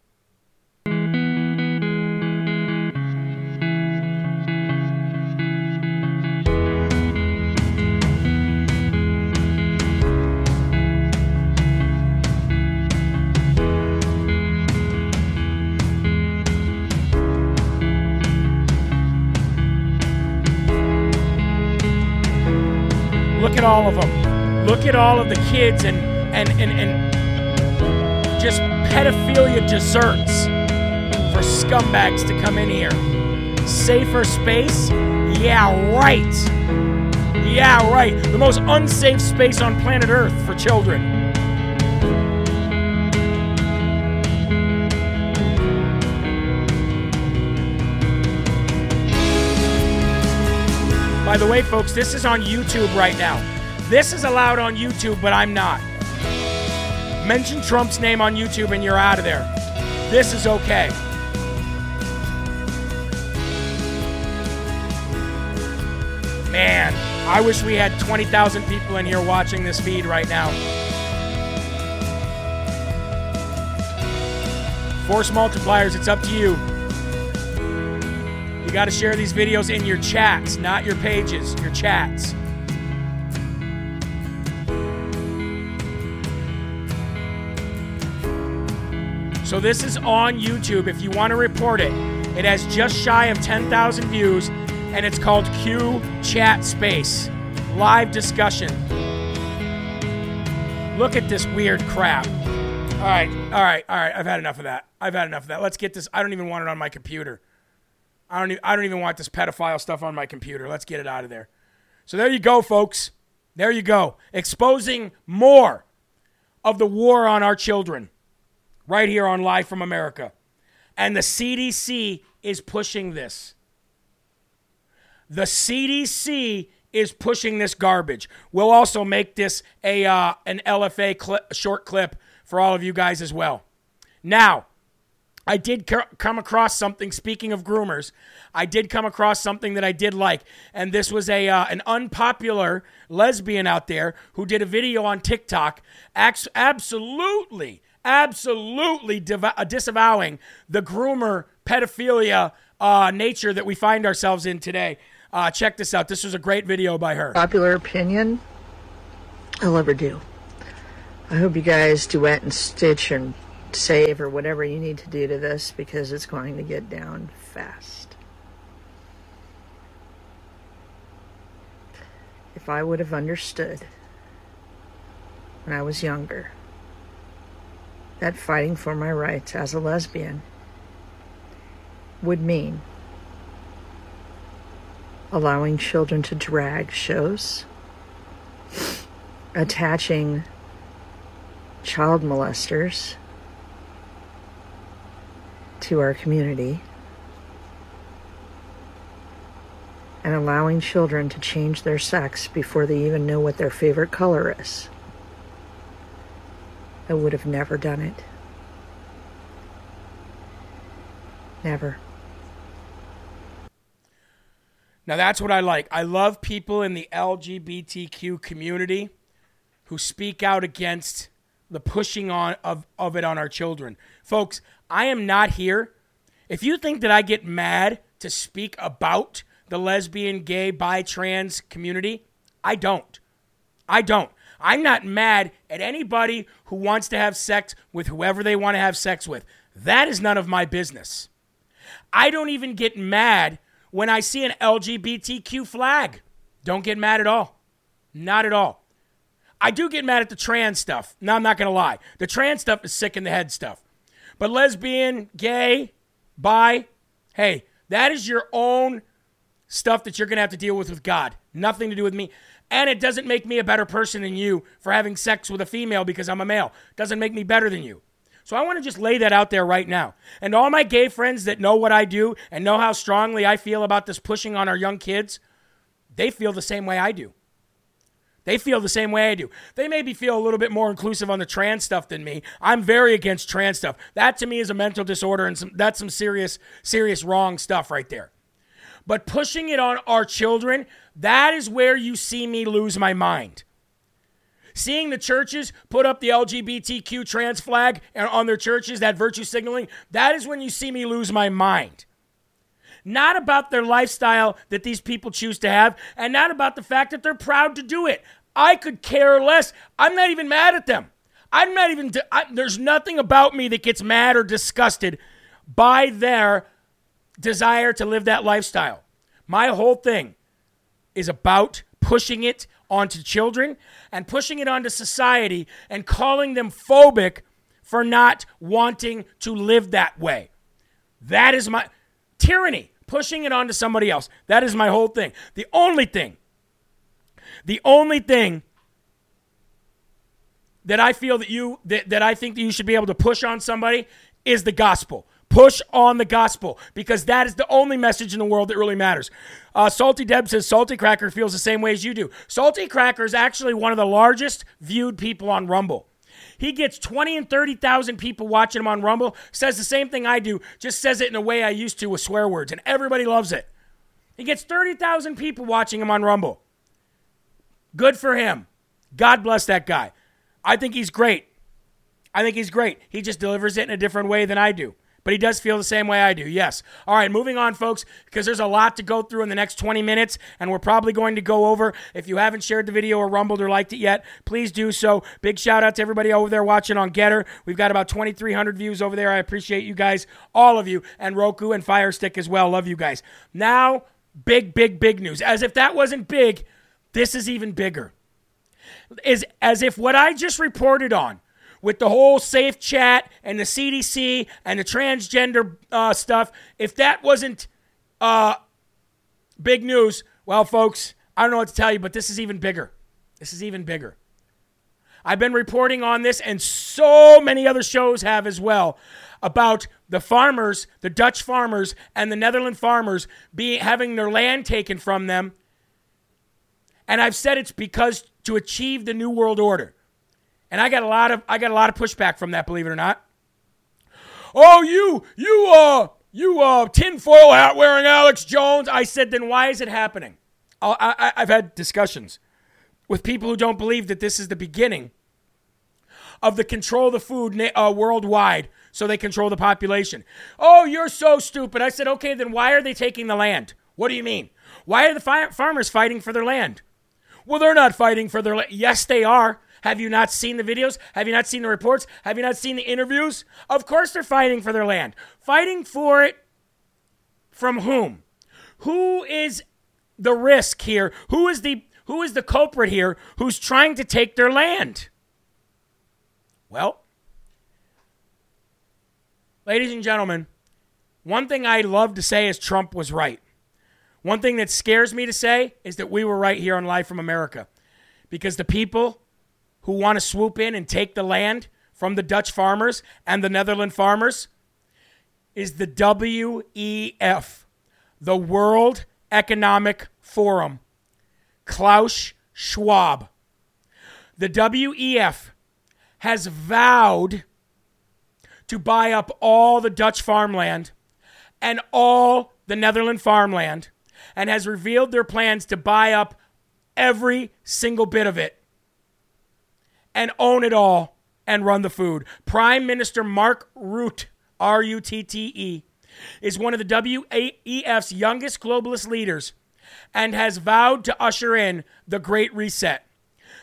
S1: At all of them. Look at all of the kids and and and, and just pedophilia desserts for scumbags to come in here. Safer space? Yeah, right. Yeah, right. The most unsafe space on planet Earth for children. By the way, folks, this is on YouTube right now. This is allowed on YouTube, but I'm not. Mention Trump's name on YouTube and you're out of there. This is okay. Man, I wish we had 20,000 people in here watching this feed right now. Force multipliers, it's up to you. You got to share these videos in your chats, not your pages, your chats. So this is on YouTube if you want to report it. It has just shy of 10,000 views and it's called Q Chat Space. Live discussion. Look at this weird crap. All right, all right, all right. I've had enough of that. I've had enough of that. Let's get this. I don't even want it on my computer. I don't, even, I don't even want this pedophile stuff on my computer. Let's get it out of there. So there you go, folks. There you go. Exposing more of the war on our children right here on Live from America. And the CDC is pushing this. The CDC is pushing this garbage. We'll also make this a uh, an LFA short clip for all of you guys as well. Now, I did come across something. Speaking of groomers, I did come across something that I did like, and this was a uh, an unpopular lesbian out there who did a video on TikTok, absolutely, absolutely uh, disavowing the groomer pedophilia uh, nature that we find ourselves in today. Uh, check this out. This was a great video by her.
S7: Popular opinion, I'll ever do. I hope you guys duet and stitch and save or whatever you need to do to this because it's going to get down fast. If I would have understood when I was younger that fighting for my rights as a lesbian would mean allowing children to drag shows, attaching child molesters to our community and allowing children to change their sex before they even know what their favorite color is. I would have never done it. Never.
S1: Now that's what I like. I love people in the LGBTQ community who speak out against the pushing on of, of it on our children. Folks, I am not here. If you think that I get mad to speak about the lesbian, gay, bi, trans community, I don't. I don't. I'm not mad at anybody who wants to have sex with whoever they want to have sex with. That is none of my business. I don't even get mad when I see an LGBTQ flag. Don't get mad at all. Not at all. I do get mad at the trans stuff. No, I'm not going to lie. The trans stuff is sick in the head stuff. But lesbian, gay, bi, hey, that is your own stuff that you're going to have to deal with with God. Nothing to do with me. And it doesn't make me a better person than you for having sex with a female because I'm a male. Doesn't make me better than you. So I want to just lay that out there right now. And all my gay friends that know what I do and know how strongly I feel about this pushing on our young kids, they feel the same way I do. They feel the same way I do. They maybe feel a little bit more inclusive on the trans stuff than me. I'm very against trans stuff. That to me is a mental disorder and some, that's some serious, serious wrong stuff right there. But pushing it on our children, that is where you see me lose my mind. Seeing the churches put up the LGBTQ trans flag on their churches, that virtue signaling, that is when you see me lose my mind. Not about their lifestyle that these people choose to have, and not about the fact that they're proud to do it. I could care less. I'm not even mad at them. I'm not even, I, there's nothing about me that gets mad or disgusted by their desire to live that lifestyle. My whole thing is about pushing it onto children and pushing it onto society and calling them phobic for not wanting to live that way. That is my tyranny, pushing it onto somebody else. That is my whole thing. The only thing, the only thing that I feel that you that, that I think that you should be able to push on somebody is the gospel. Push on the gospel because that is the only message in the world that really matters. Uh, Salty Deb says Salty Cracker feels the same way as you do. Salty Cracker is actually one of the largest viewed people on Rumble. He gets 20 and 30,000 people watching him on Rumble, says the same thing I do, just says it in a way I used to with swear words, and everybody loves it. He gets 30,000 people watching him on Rumble. Good for him. God bless that guy. I think he's great. I think he's great. He just delivers it in a different way than I do. But he does feel the same way I do, yes. All right, moving on, folks, because there's a lot to go through in the next 20 minutes, and we're probably going to go over. If you haven't shared the video or rumbled or liked it yet, please do so. Big shout out to everybody over there watching on Gettr. We've got about 2,300 views over there. I appreciate you guys, all of you, and Roku and Firestick as well. Love you guys. Now, big, big, big news. As if that wasn't big, this is even bigger. Is as if what I just reported on with the whole safe chat and the CDC and the transgender uh, stuff, if that wasn't uh, big news, well, folks, I don't know what to tell you, but this is even bigger. This is even bigger. I've been reporting on this, and so many other shows have as well, about the farmers, the Dutch farmers, and the Netherlands farmers be having their land taken from them. And I've said it's because to achieve the New World Order. And I got a lot of I got a lot of pushback from that, believe it or not. Oh, you, you, uh, you, uh, tinfoil hat wearing Alex Jones. I said, then why is it happening? I, I, I've had discussions with people who don't believe that this is the beginning of the control of the food uh, worldwide so they control the population. Oh, you're so stupid. I said, okay, then why are they taking the land? What do you mean? Why are the fi- farmers fighting for their land? Well, they're not fighting for their. Yes, they are. Have you not seen the videos? Have you not seen the reports? Have you not seen the interviews? Of course they're fighting for their land. Fighting for it from whom? Who is the risk here? Who is the who is the culprit here who's trying to take their land? Well, ladies and gentlemen, one thing I love to say is Trump was right. One thing that scares me to say is that we were right here on Live from America. Because the people who want to swoop in and take the land from the Dutch farmers and the Netherlands farmers is the WEF, the World Economic Forum. Klaus Schwab. The WEF has vowed to buy up all the Dutch farmland and all the Netherlands farmland and has revealed their plans to buy up every single bit of it and own it all and run the food. Prime Minister Mark Rutte, R U T T E, is one of the WEF's youngest globalist leaders and has vowed to usher in the Great Reset.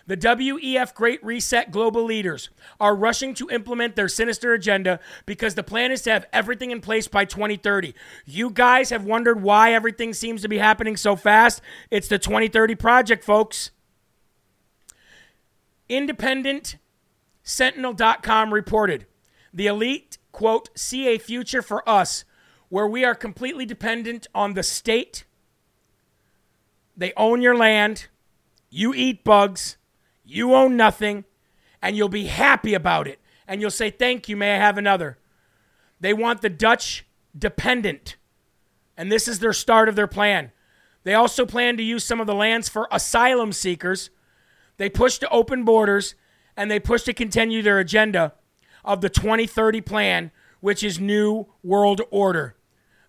S1: The WEF Great Reset global leaders are rushing to implement their sinister agenda because the plan is to have everything in place by 2030. You guys have wondered why everything seems to be happening so fast. It's the 2030 project, folks. Independent Sentinel.com reported the elite, quote, see a future for us where we are completely dependent on the state. They own your land. You eat bugs. You own nothing. And you'll be happy about it. And you'll say, Thank you, may I have another? They want the Dutch dependent. And this is their start of their plan. They also plan to use some of the lands for asylum seekers. They push to open borders and they push to continue their agenda of the 2030 plan, which is New World Order.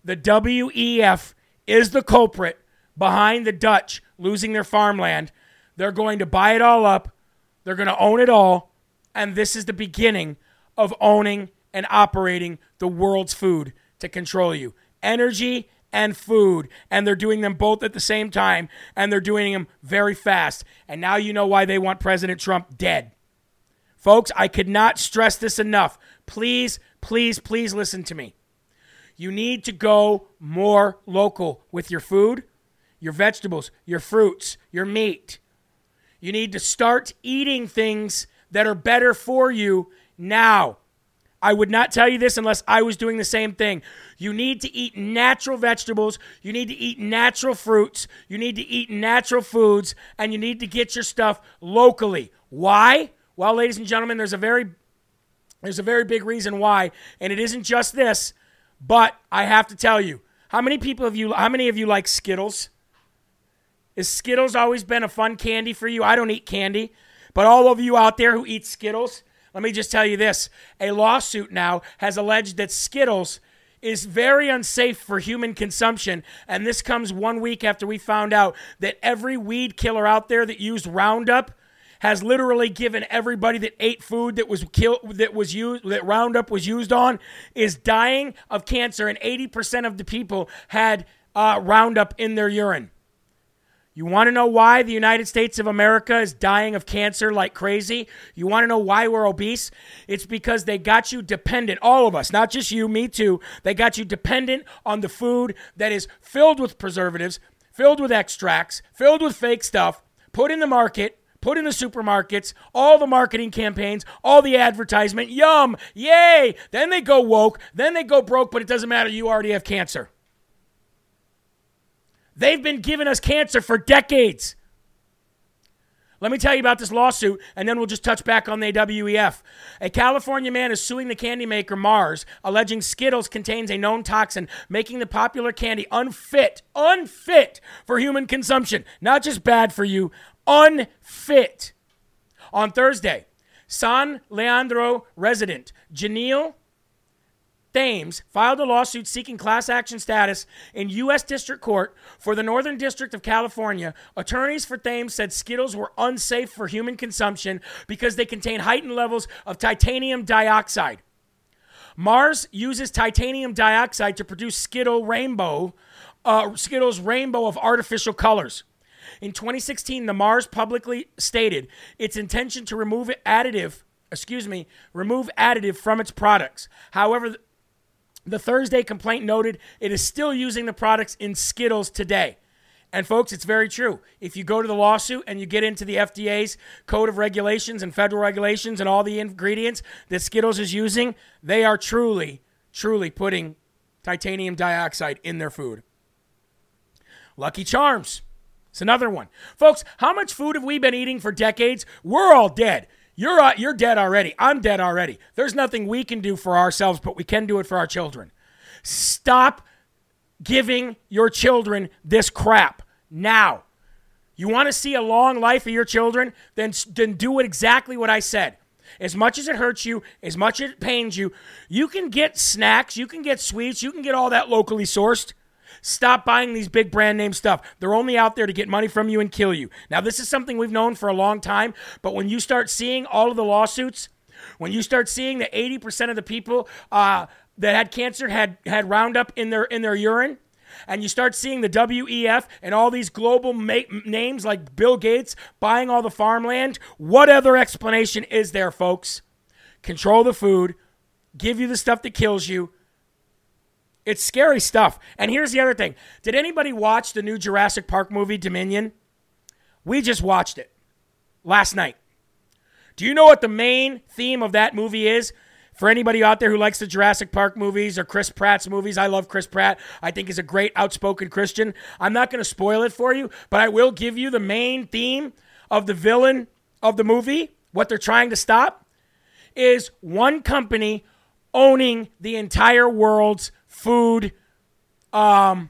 S1: The WEF is the culprit behind the Dutch losing their farmland. They're going to buy it all up, they're going to own it all, and this is the beginning of owning and operating the world's food to control you. Energy and food, and they're doing them both at the same time, and they're doing them very fast. And now you know why they want President Trump dead. Folks, I could not stress this enough. Please, please, please listen to me. You need to go more local with your food, your vegetables, your fruits, your meat. You need to start eating things that are better for you now. I would not tell you this unless I was doing the same thing. You need to eat natural vegetables. You need to eat natural fruits. You need to eat natural foods. And you need to get your stuff locally. Why? Well, ladies and gentlemen, there's a very there's a very big reason why, and it isn't just this, but I have to tell you, how many people of you how many of you like Skittles? Is Skittles always been a fun candy for you? I don't eat candy, but all of you out there who eat Skittles, let me just tell you this. A lawsuit now has alleged that Skittles is very unsafe for human consumption. And this comes one week after we found out that every weed killer out there that used Roundup has literally given everybody that ate food that was killed that was used that Roundup was used on is dying of cancer, and 80% of the people had uh, Roundup in their urine. You want to know why the United States of America is dying of cancer like crazy? You want to know why we're obese? It's because they got you dependent, all of us, not just you, me too. They got you dependent on the food that is filled with preservatives, filled with extracts, filled with fake stuff, put in the market, put in the supermarkets, all the marketing campaigns, all the advertisement. Yum, yay. Then they go woke, then they go broke, but it doesn't matter. You already have cancer. They've been giving us cancer for decades. Let me tell you about this lawsuit, and then we'll just touch back on the WEF. A California man is suing the candy maker Mars, alleging Skittles contains a known toxin, making the popular candy unfit, unfit for human consumption. Not just bad for you, unfit. On Thursday, San Leandro resident Janelle Thames filed a lawsuit seeking class action status in U.S. District Court for the Northern District of California. Attorneys for Thames said Skittles were unsafe for human consumption because they contain heightened levels of titanium dioxide. Mars uses titanium dioxide to produce Skittle Rainbow, uh, Skittles Rainbow of artificial colors. In 2016, the Mars publicly stated its intention to remove additive, excuse me, remove additive from its products. However, the Thursday complaint noted it is still using the products in Skittles today. And folks, it's very true. If you go to the lawsuit and you get into the FDA's code of regulations and federal regulations and all the ingredients that Skittles is using, they are truly, truly putting titanium dioxide in their food. Lucky Charms. It's another one. Folks, how much food have we been eating for decades? We're all dead. You're, uh, you're dead already. I'm dead already. There's nothing we can do for ourselves, but we can do it for our children. Stop giving your children this crap now. You want to see a long life of your children? Then, then do it exactly what I said. As much as it hurts you, as much as it pains you, you can get snacks, you can get sweets, you can get all that locally sourced. Stop buying these big brand name stuff. They're only out there to get money from you and kill you. Now, this is something we've known for a long time, but when you start seeing all of the lawsuits, when you start seeing that 80% of the people uh, that had cancer had, had Roundup in their, in their urine, and you start seeing the WEF and all these global ma- names like Bill Gates buying all the farmland, what other explanation is there, folks? Control the food, give you the stuff that kills you. It's scary stuff. And here's the other thing Did anybody watch the new Jurassic Park movie, Dominion? We just watched it last night. Do you know what the main theme of that movie is? For anybody out there who likes the Jurassic Park movies or Chris Pratt's movies, I love Chris Pratt. I think he's a great outspoken Christian. I'm not going to spoil it for you, but I will give you the main theme of the villain of the movie, what they're trying to stop is one company owning the entire world's food um,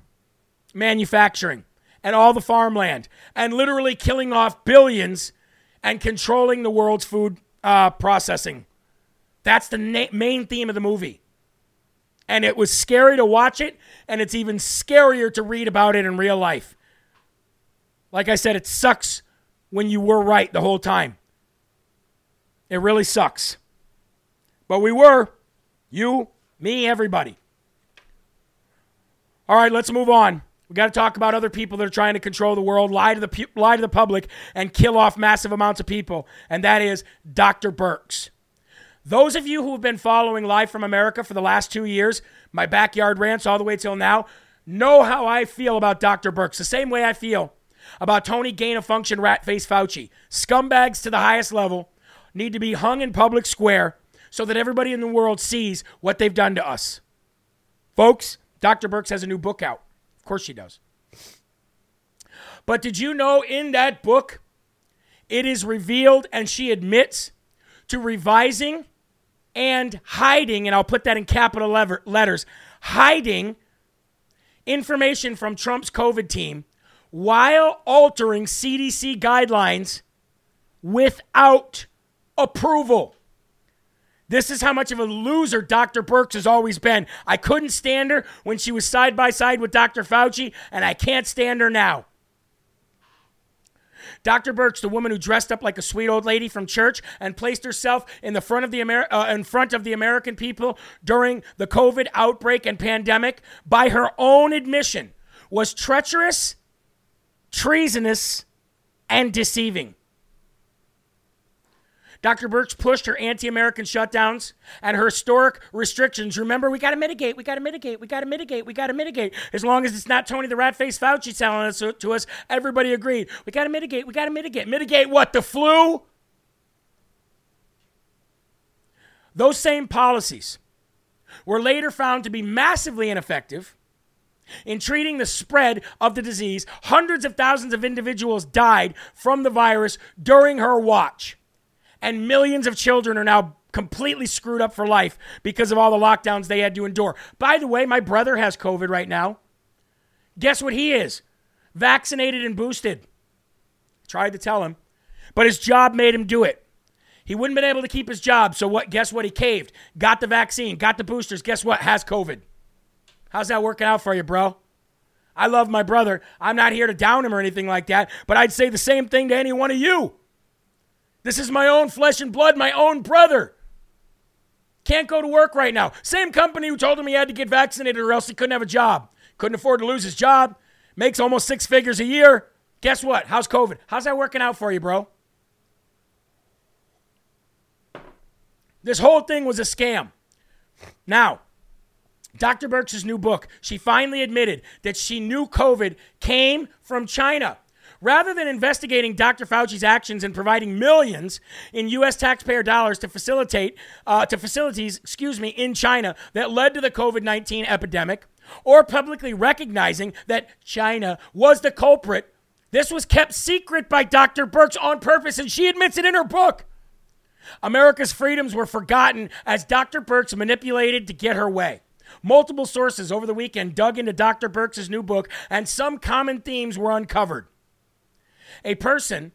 S1: manufacturing and all the farmland and literally killing off billions and controlling the world's food uh, processing. That's the na- main theme of the movie. And it was scary to watch it, and it's even scarier to read about it in real life. Like I said, it sucks when you were right the whole time. It really sucks. But we were. You, me, everybody. All right, let's move on. We got to talk about other people that are trying to control the world, lie to the lie to the public, and kill off massive amounts of people. And that is Dr. Birx. Those of you who have been following Live from America for the last two years, my backyard rants all the way till now, know how I feel about Dr. Birx. The same way I feel about Tony Gain of Function Rat Face Fauci. Scumbags to the highest level need to be hung in public square so that everybody in the world sees what they've done to us. Folks, Dr. Birx has a new book out. Of course she does. But did you know in that book, it is revealed and she admits to revising and hiding, and I'll put that in capital letters, hiding information from Trump's COVID team while altering CDC guidelines without approval. This is how much of a loser Dr. Birx has always been. I couldn't stand her when she was side by side with Dr. Fauci, and I can't stand her now. Dr. Birx, the woman who dressed up like a sweet old lady from church and placed herself in the front of the Amer- uh, in front of the American people during the COVID outbreak and pandemic, by her own admission, was treacherous, treasonous, and deceiving. Dr. Birx pushed her anti American shutdowns and her historic restrictions. Remember, we got to mitigate, we got to mitigate, we got to mitigate, we got to mitigate. As long as it's not Tony the rat face Fauci telling us to us, everybody agreed. We got to mitigate, we got to mitigate. Mitigate what? The flu? Those same policies were later found to be massively ineffective in treating the spread of the disease. Hundreds of thousands of individuals died from the virus during her watch and millions of children are now completely screwed up for life because of all the lockdowns they had to endure. By the way, my brother has COVID right now. Guess what he is? Vaccinated and boosted. Tried to tell him, but his job made him do it. He wouldn't been able to keep his job, so what? Guess what? He caved. Got the vaccine, got the boosters. Guess what? Has COVID. How's that working out for you, bro? I love my brother. I'm not here to down him or anything like that, but I'd say the same thing to any one of you. This is my own flesh and blood, my own brother. Can't go to work right now. Same company who told him he had to get vaccinated or else he couldn't have a job. Couldn't afford to lose his job. Makes almost six figures a year. Guess what? How's COVID? How's that working out for you, bro? This whole thing was a scam. Now, Dr. Birx's new book, she finally admitted that she knew COVID came from China. Rather than investigating Dr. Fauci's actions and providing millions in U.S. taxpayer dollars to facilitate uh, to facilities, excuse me, in China that led to the COVID-19 epidemic, or publicly recognizing that China was the culprit, this was kept secret by Dr. Birx on purpose, and she admits it in her book. America's freedoms were forgotten as Dr. Birx manipulated to get her way. Multiple sources over the weekend dug into Dr. Birx's new book, and some common themes were uncovered a person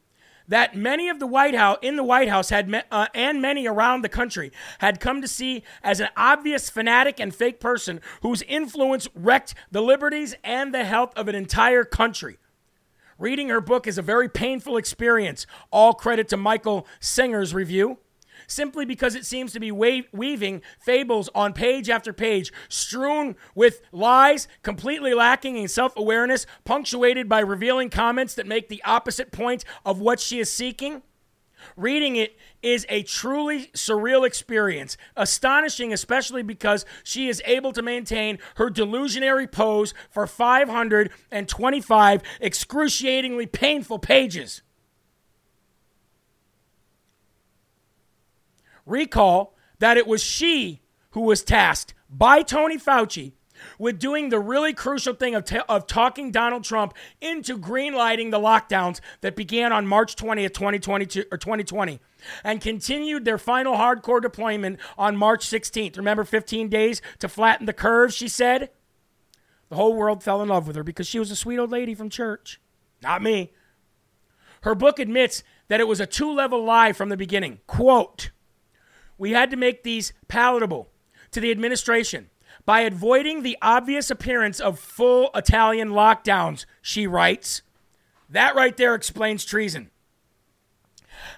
S1: that many of the White House in the White House had uh, and many around the country had come to see as an obvious fanatic and fake person whose influence wrecked the liberties and the health of an entire country. Reading her book is a very painful experience. All credit to Michael Singer's review simply because it seems to be weaving fables on page after page, strewn with lies, completely lacking in self awareness, punctuated by revealing comments that make the opposite point of what she is seeking. Reading it is a truly surreal experience, astonishing, especially because she is able to maintain her delusionary pose for 525 excruciatingly painful pages. Recall that it was she who was tasked by Tony Fauci with doing the really crucial thing of, t- of talking Donald Trump into greenlighting the lockdowns that began on March 20th, 2022 or 2020 and continued their final hardcore deployment on March 16th. Remember 15 days to flatten the curve, she said? The whole world fell in love with her because she was a sweet old lady from church. Not me. Her book admits that it was a two level lie from the beginning. Quote, we had to make these palatable to the administration by avoiding the obvious appearance of full Italian lockdowns, she writes. That right there explains treason.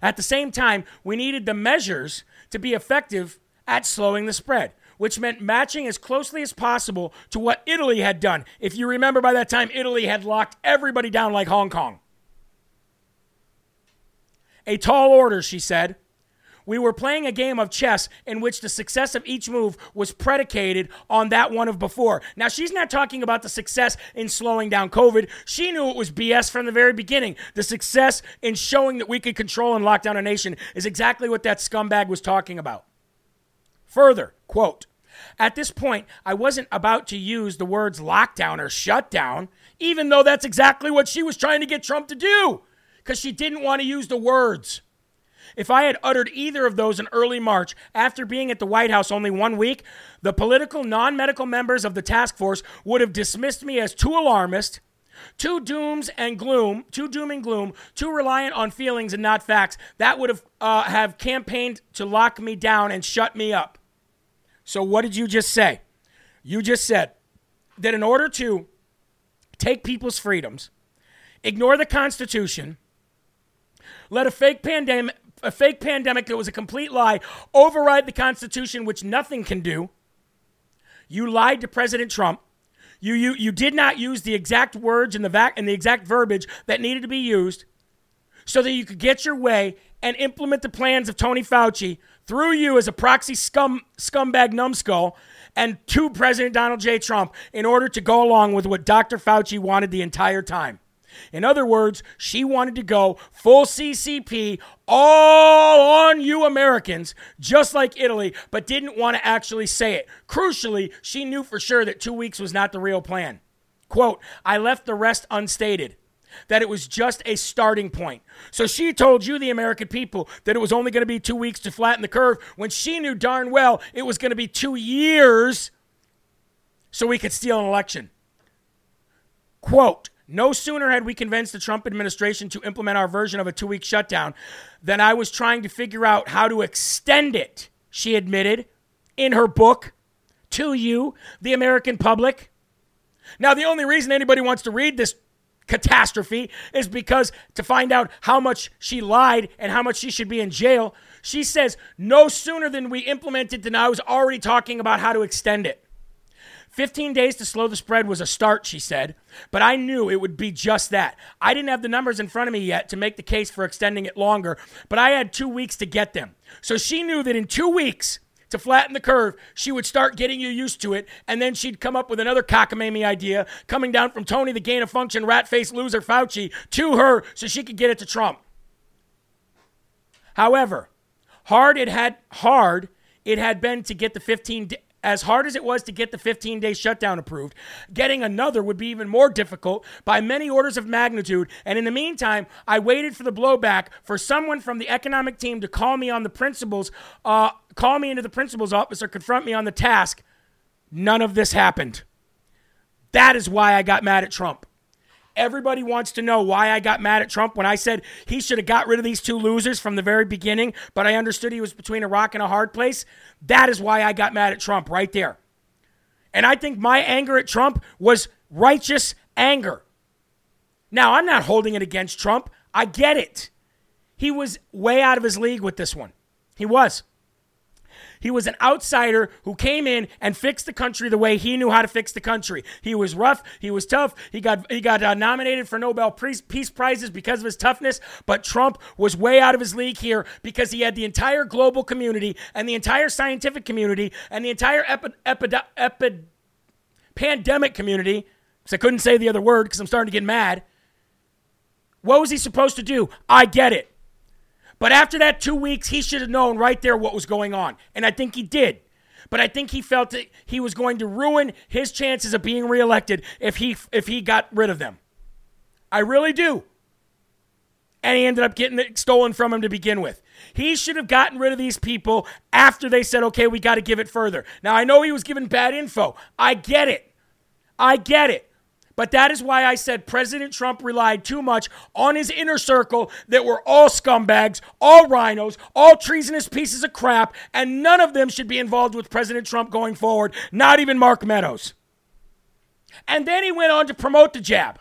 S1: At the same time, we needed the measures to be effective at slowing the spread, which meant matching as closely as possible to what Italy had done. If you remember, by that time, Italy had locked everybody down like Hong Kong. A tall order, she said. We were playing a game of chess in which the success of each move was predicated on that one of before. Now, she's not talking about the success in slowing down COVID. She knew it was BS from the very beginning. The success in showing that we could control and lock down a nation is exactly what that scumbag was talking about. Further, quote, at this point, I wasn't about to use the words lockdown or shutdown, even though that's exactly what she was trying to get Trump to do, because she didn't want to use the words. If I had uttered either of those in early March after being at the White House only one week, the political non medical members of the task force would have dismissed me as too alarmist, too dooms and gloom, too doom and gloom, too reliant on feelings and not facts. That would have uh, have campaigned to lock me down and shut me up. So what did you just say? You just said that in order to take people's freedoms, ignore the Constitution, let a fake pandemic a fake pandemic that was a complete lie, override the Constitution, which nothing can do. You lied to President Trump. You, you, you did not use the exact words and the, vac- and the exact verbiage that needed to be used so that you could get your way and implement the plans of Tony Fauci through you as a proxy scum, scumbag numbskull and to President Donald J. Trump in order to go along with what Dr. Fauci wanted the entire time. In other words, she wanted to go full CCP, all on you Americans, just like Italy, but didn't want to actually say it. Crucially, she knew for sure that two weeks was not the real plan. Quote, I left the rest unstated that it was just a starting point. So she told you, the American people, that it was only going to be two weeks to flatten the curve when she knew darn well it was going to be two years so we could steal an election. Quote, no sooner had we convinced the Trump administration to implement our version of a two week shutdown than I was trying to figure out how to extend it, she admitted in her book to you, the American public. Now, the only reason anybody wants to read this catastrophe is because to find out how much she lied and how much she should be in jail, she says no sooner than we implemented than I was already talking about how to extend it. 15 days to slow the spread was a start, she said, but I knew it would be just that. I didn't have the numbers in front of me yet to make the case for extending it longer, but I had two weeks to get them. So she knew that in two weeks, to flatten the curve, she would start getting you used to it, and then she'd come up with another cockamamie idea coming down from Tony, the gain of function, rat face loser Fauci, to her so she could get it to Trump. However, hard it had hard it had been to get the 15 as hard as it was to get the 15 day shutdown approved, getting another would be even more difficult by many orders of magnitude. And in the meantime, I waited for the blowback for someone from the economic team to call me on the principals, uh, call me into the principal's office or confront me on the task. None of this happened. That is why I got mad at Trump. Everybody wants to know why I got mad at Trump when I said he should have got rid of these two losers from the very beginning, but I understood he was between a rock and a hard place. That is why I got mad at Trump right there. And I think my anger at Trump was righteous anger. Now, I'm not holding it against Trump. I get it. He was way out of his league with this one. He was. He was an outsider who came in and fixed the country the way he knew how to fix the country. He was rough. He was tough. He got he got uh, nominated for Nobel Peace Prizes because of his toughness. But Trump was way out of his league here because he had the entire global community and the entire scientific community and the entire epi, epi, epi pandemic community. Because I couldn't say the other word because I'm starting to get mad. What was he supposed to do? I get it. But after that two weeks, he should have known right there what was going on. And I think he did. But I think he felt that he was going to ruin his chances of being reelected if he if he got rid of them. I really do. And he ended up getting it stolen from him to begin with. He should have gotten rid of these people after they said, okay, we got to give it further. Now, I know he was given bad info. I get it. I get it. But that is why I said President Trump relied too much on his inner circle that were all scumbags, all rhinos, all treasonous pieces of crap, and none of them should be involved with President Trump going forward, not even Mark Meadows. And then he went on to promote the jab.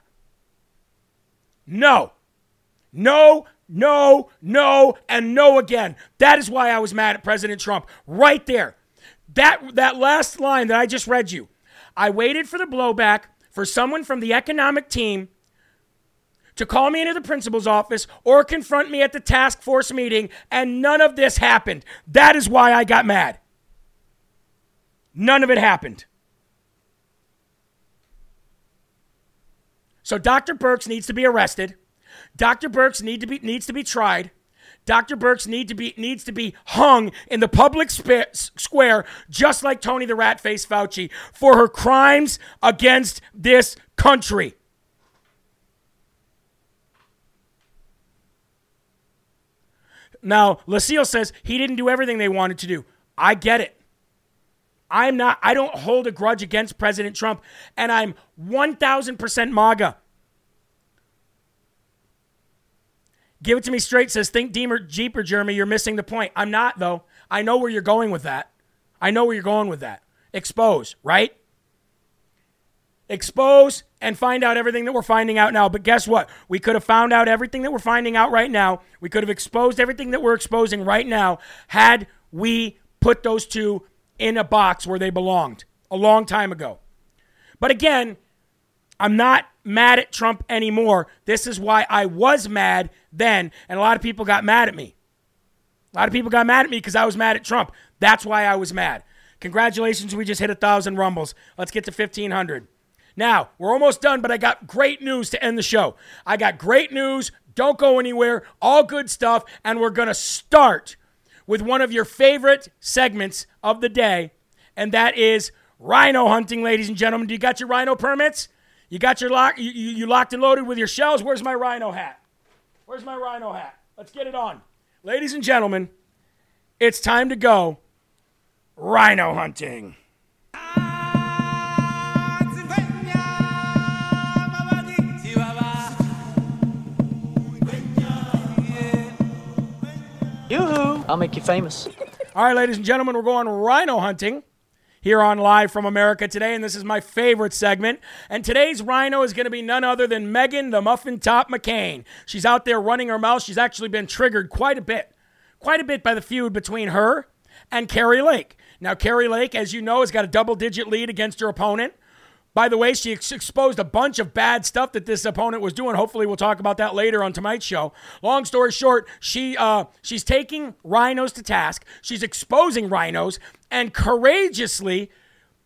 S1: No. No, no, no, and no again. That is why I was mad at President Trump. Right there. That that last line that I just read you. I waited for the blowback for someone from the economic team to call me into the principal's office or confront me at the task force meeting, and none of this happened. That is why I got mad. None of it happened. So Dr. Birx needs to be arrested. Dr. Birx need to be, needs to be tried. Dr. Birx need to be, needs to be hung in the public sp- square, just like Tony the Rat Face Fauci, for her crimes against this country. Now, Lucille says he didn't do everything they wanted to do. I get it. I'm not, I don't hold a grudge against President Trump, and I'm 1000% MAGA. Give it to me straight says, think Deemer, Jeeper, Jeremy, you're missing the point. I'm not, though. I know where you're going with that. I know where you're going with that. Expose, right? Expose and find out everything that we're finding out now. But guess what? We could have found out everything that we're finding out right now. We could have exposed everything that we're exposing right now had we put those two in a box where they belonged a long time ago. But again, I'm not mad at Trump anymore. This is why I was mad then, and a lot of people got mad at me. A lot of people got mad at me because I was mad at Trump. That's why I was mad. Congratulations, we just hit a thousand rumbles. Let's get to 1500. Now, we're almost done, but I got great news to end the show. I got great news. Don't go anywhere. All good stuff. And we're going to start with one of your favorite segments of the day, and that is rhino hunting, ladies and gentlemen. Do you got your rhino permits? You got your lock, you, you locked and loaded with your shells. Where's my rhino hat? Where's my rhino hat? Let's get it on. Ladies and gentlemen, it's time to go rhino hunting.
S8: Yoo-hoo! I'll make you famous.
S1: All right, ladies and gentlemen, we're going rhino hunting here on Live from America today, and this is my favorite segment. And today's rhino is going to be none other than Meghan the Muffin Top McCain. She's out there running her mouth. She's actually been triggered quite a bit, quite a bit by the feud between her and Kari Lake. Now, Kari Lake, as you know, has got a double digit lead against her opponent. By the way, she ex- exposed a bunch of bad stuff that this opponent was doing. Hopefully, we'll talk about that later on tonight's show. Long story short, she uh, she's taking rhinos to task. She's exposing RINOs and courageously,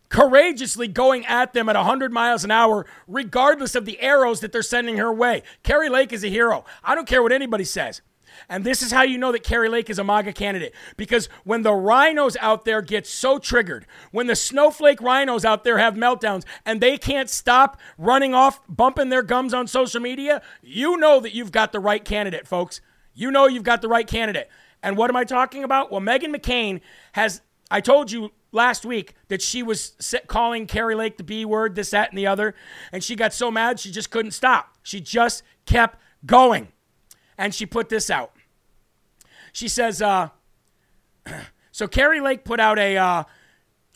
S1: courageously going at them at 100 miles an hour, regardless of the arrows that they're sending her way. Kari Lake is a hero. I don't care what anybody says. And this is how you know that Kari Lake is a MAGA candidate. Because when the rhinos out there get so triggered, when the snowflake rhinos out there have meltdowns and they can't stop running off, bumping their gums on social media, you know that you've got the right candidate, folks. You know you've got the right candidate. And what am I talking about? Well, Meghan McCain has, I told you last week that she was calling Kari Lake the B word, this, that, and the other. And she got so mad she just couldn't stop. She just kept going. And she put this out. She says, uh, so Kari Lake put out a, uh,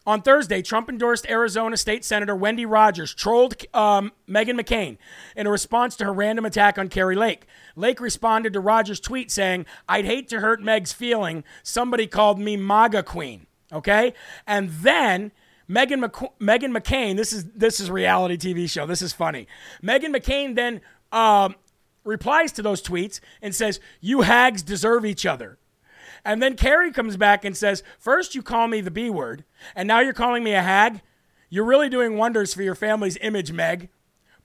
S1: on Thursday, Trump endorsed Arizona State Senator Wendy Rogers trolled um, Meghan McCain in a response to her random attack on Kari Lake. Lake responded to Rogers' tweet saying, I'd hate to hurt Meg's feeling. Somebody called me MAGA Queen. Okay? And then Meghan McC- Meghan McCain, this is, this is reality TV show. This is funny. Meghan McCain then um, replies to those tweets and says, You hags deserve each other. And then Kari comes back and says, First, you call me the B word, and now you're calling me a hag? You're really doing wonders for your family's image, Meg.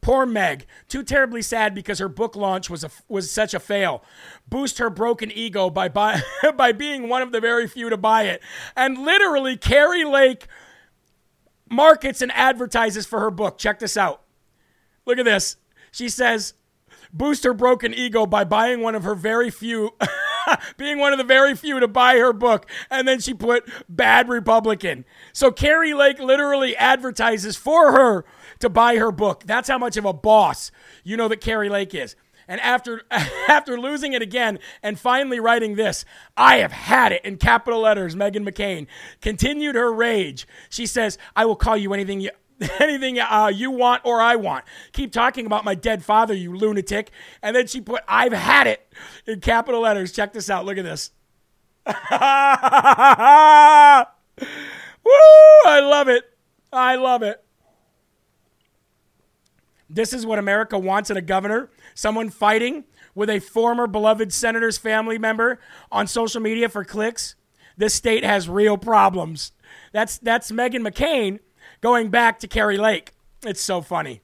S1: Poor Meg, too terribly sad because her book launch was a, was such a fail. Boost her broken ego by buy, by being one of the very few to buy it. And literally, Kari Lake markets and advertises for her book. Check this out. Look at this. She says, boost her broken ego by buying one of her very few, being one of the very few to buy her book. And then she put bad Republican. So Kari Lake literally advertises for her to buy her book. That's how much of a boss you know that Kari Lake is. And after after losing it again and finally writing this, I have had it in capital letters, Meghan McCain continued her rage. She says, I will call you anything you anything uh, you want or I want. Keep talking about my dead father, you lunatic. And then she put, I've had it in capital letters. Check this out. Look at this. Woo! I love it. I love it. This is what America wants in a governor someone fighting with a former beloved senator's family member on social media for clicks. This state has real problems. That's, that's Meghan McCain going back to Kari Lake. It's so funny.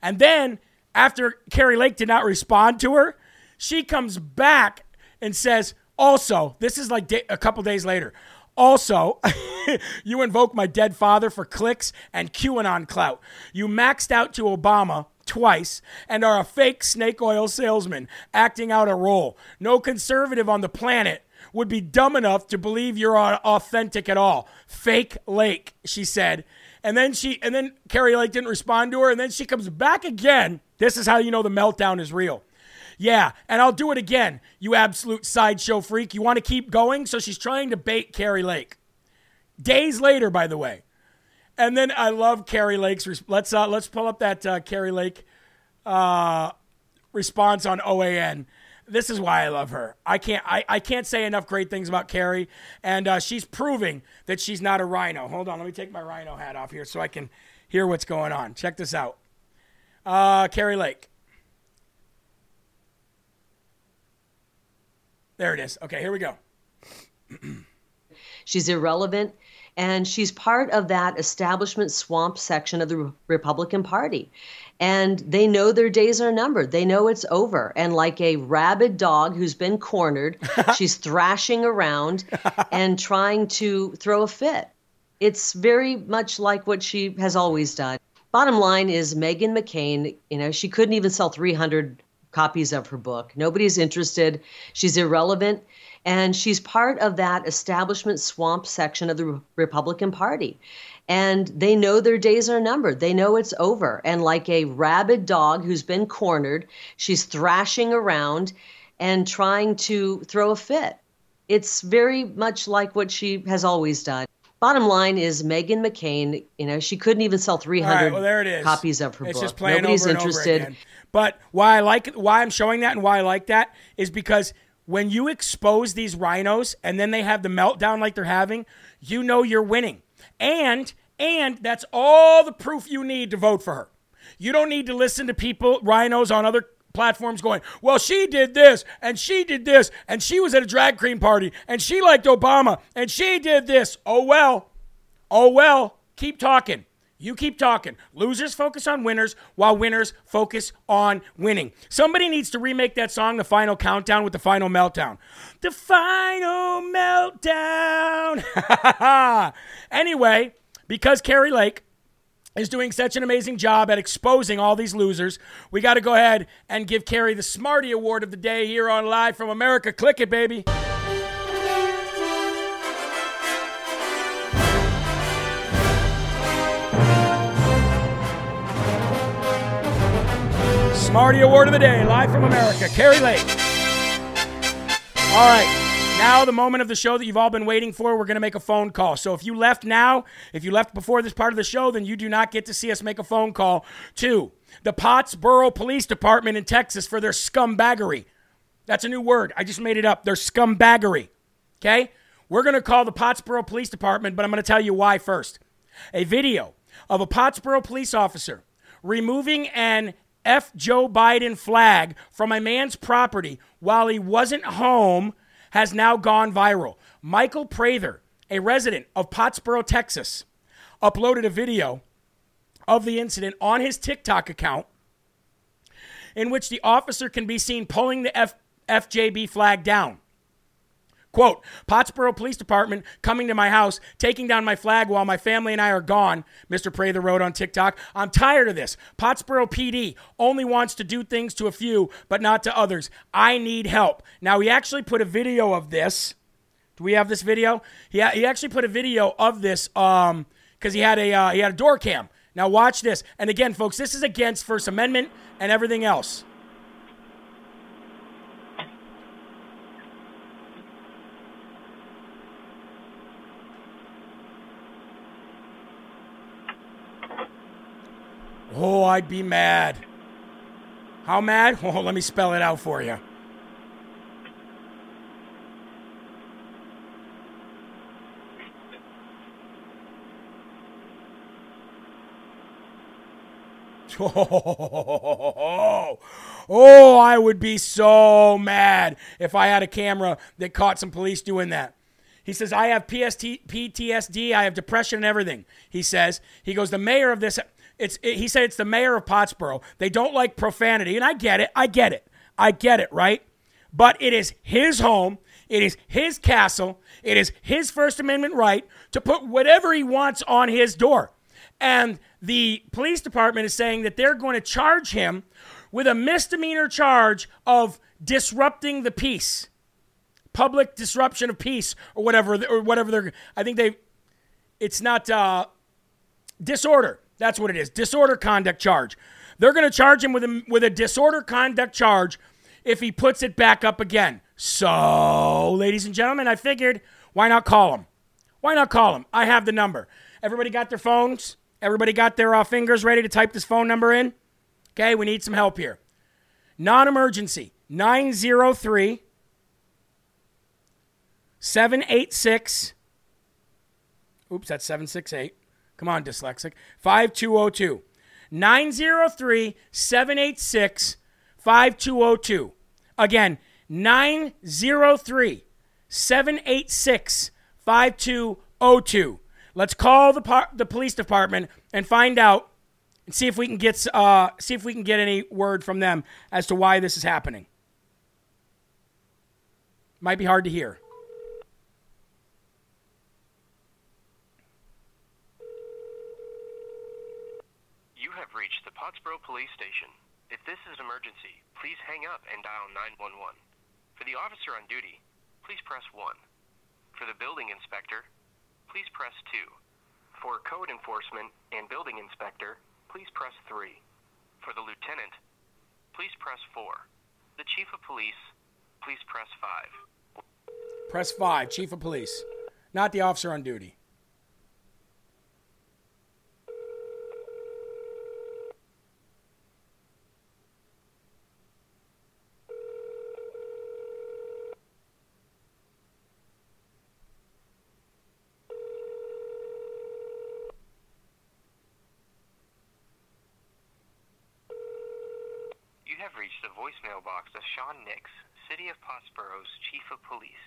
S1: And then, after Kari Lake did not respond to her, she comes back and says, also, this is like a couple days later. Also, you invoke my dead father for clicks and QAnon clout. You maxed out to Obama twice and are a fake snake oil salesman acting out a role. No conservative on the planet would be dumb enough to believe you're authentic at all. Fake Lake, she said. And then she and then Kari Lake didn't respond to her and then she comes back again. This is how you know the meltdown is real. Yeah, and I'll do it again, you absolute sideshow freak. You want to keep going? So she's trying to bait Kari Lake. Days later, by the way. And then I love Kari Lake's. let's uh, let's pull up that uh, Kari Lake uh, response on OAN. This is why I love her. I can't I, I can't say enough great things about Kari, and uh, she's proving that she's not a rhino. Hold on, let me take my rhino hat off here so I can hear what's going on. Check this out. Uh, Kari Lake. There it is. Okay, here we go.
S9: she's irrelevant and she's part of that establishment swamp section of the Republican Party. And they know their days are numbered. They know it's over. And like a rabid dog who's been cornered, she's thrashing around and trying to throw a fit. It's very much like what she has always done. Bottom line is Meghan McCain, you know, she couldn't even sell 300 copies of her book. Nobody's interested. She's irrelevant. And she's part of that establishment swamp section of the Republican Party. And they know their days are numbered. They know it's over. And like a rabid dog who's been cornered, she's thrashing around and trying to throw a fit. It's very much like what she has always done. Bottom line is Meghan McCain, you know, she couldn't even sell 300
S1: right, well, there it is.
S9: copies of her
S1: it's
S9: book. Nobody's interested.
S1: But why I like why I'm showing that and why I like that is because when you expose these rhinos and then they have the meltdown like they're having, you know you're winning. And and that's all the proof you need to vote for her. You don't need to listen to people rhinos on other platforms going, "Well, she did this and she did this and she was at a drag queen party and she liked Obama and she did this." Oh well. Oh well. Keep talking. You keep talking. Losers focus on winners while winners focus on winning. Somebody needs to remake that song, The Final Countdown, with The Final Meltdown. The Final Meltdown. anyway, because Kari Lake is doing such an amazing job at exposing all these losers, we got to go ahead and give Kari the Smarty Award of the day here on Live from America. Click it, baby. Smarty Award of the Day, live from America, Kari Lake. All right, now the moment of the show that you've all been waiting for. We're going to make a phone call. So if you left now, if you left before this part of the show, then you do not get to see us make a phone call to the Pottsboro Police Department in Texas for their scumbaggery. That's a new word. I just made it up. Their scumbaggery. Okay? We're going to call the Pottsboro Police Department, but I'm going to tell you why first. A video of a Pottsboro police officer removing an F. Joe Biden flag from a man's property while he wasn't home has now gone viral. Michael Prather, a resident of Pottsboro, Texas, uploaded a video of the incident on his TikTok account in which the officer can be seen pulling the F- FJB flag down. Quote, Pottsboro Police Department coming to my house, taking down my flag while my family and I are gone, Mr. Prather wrote on TikTok. I'm tired of this. Pottsboro PD only wants to do things to a few, but not to others. I need help. Now, he actually put a video of this. Do we have this video? He, he actually put a video of this um because he had a uh, he had a door cam. Now watch this. And again, folks, this is against First Amendment and everything else. Oh, I'd be mad. How mad? Oh, let me spell it out for you. Oh, oh, I would be so mad if I had a camera that caught some police doing that. He says, I have PST, PTSD, I have depression and everything. He says, he goes, the mayor of this, it's, it, he said it's the mayor of Pottsboro. They don't like profanity. And I get it. I get it. I get it, right? But it is his home. It is his castle. It is his First Amendment right to put whatever he wants on his door. And the police department is saying that they're going to charge him with a misdemeanor charge of disrupting the peace, public disruption of peace, or whatever, or whatever they're. I think they. It's not uh, disorder. That's what it is. Disorder conduct charge. They're going to charge him with a, with a disorder conduct charge if he puts it back up again. So, ladies and gentlemen, I figured why not call him? Why not call him? I have the number. Everybody got their phones? Everybody got their uh, fingers ready to type this phone number in? Okay, we need some help here. Non emergency 903 786. Oops, that's 768. Come on, dyslexic. 5202. 903 786 5202. Again, 903 786 5202. Let's call the par- the police department and find out and see if we can get uh, see if we can get any word from them as to why this is happening. Might be hard to hear.
S10: You have reached the Pottsboro Police Station. If this is an emergency, please hang up and dial 911. For the officer on duty, please press 1. For the building inspector, please press 2. For code enforcement and building inspector, please press 3. For the lieutenant, please press 4. The chief of police, please press 5.
S1: Press 5, chief of police, not the officer on duty.
S10: You have reached the Sean Nix, City of Pottsboro's Chief of Police.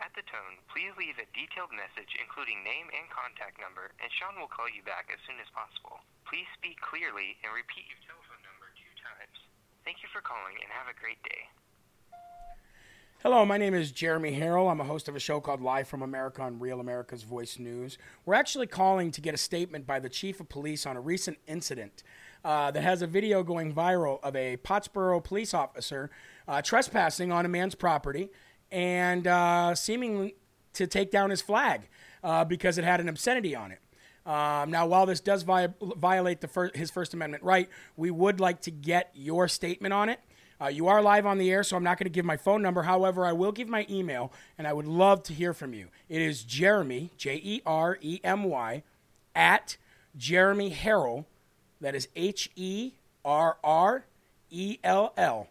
S10: At the tone, please leave a detailed message including name and contact number, and Sean will call you back as soon as possible. Please speak clearly and repeat your telephone number two times. Thank you for calling and have a great day.
S1: Hello, my name is Jeremy Herrell. I'm a host of a show called Live from America on Real America's Voice News. We're actually calling to get a statement by the chief of police on a recent incident uh, that has a video going viral of a Pottsboro police officer uh, trespassing on a man's property and uh, seeming to take down his flag uh, because it had an obscenity on it. Um, now, while this does vi- violate fir- his First Amendment right, we would like to get your statement on it. Uh, you are live on the air, so I'm not going to give my phone number. However, I will give my email, and I would love to hear from you. It is Jeremy, J E R E M Y, at Jeremy Herrell. That is H E R R E L L.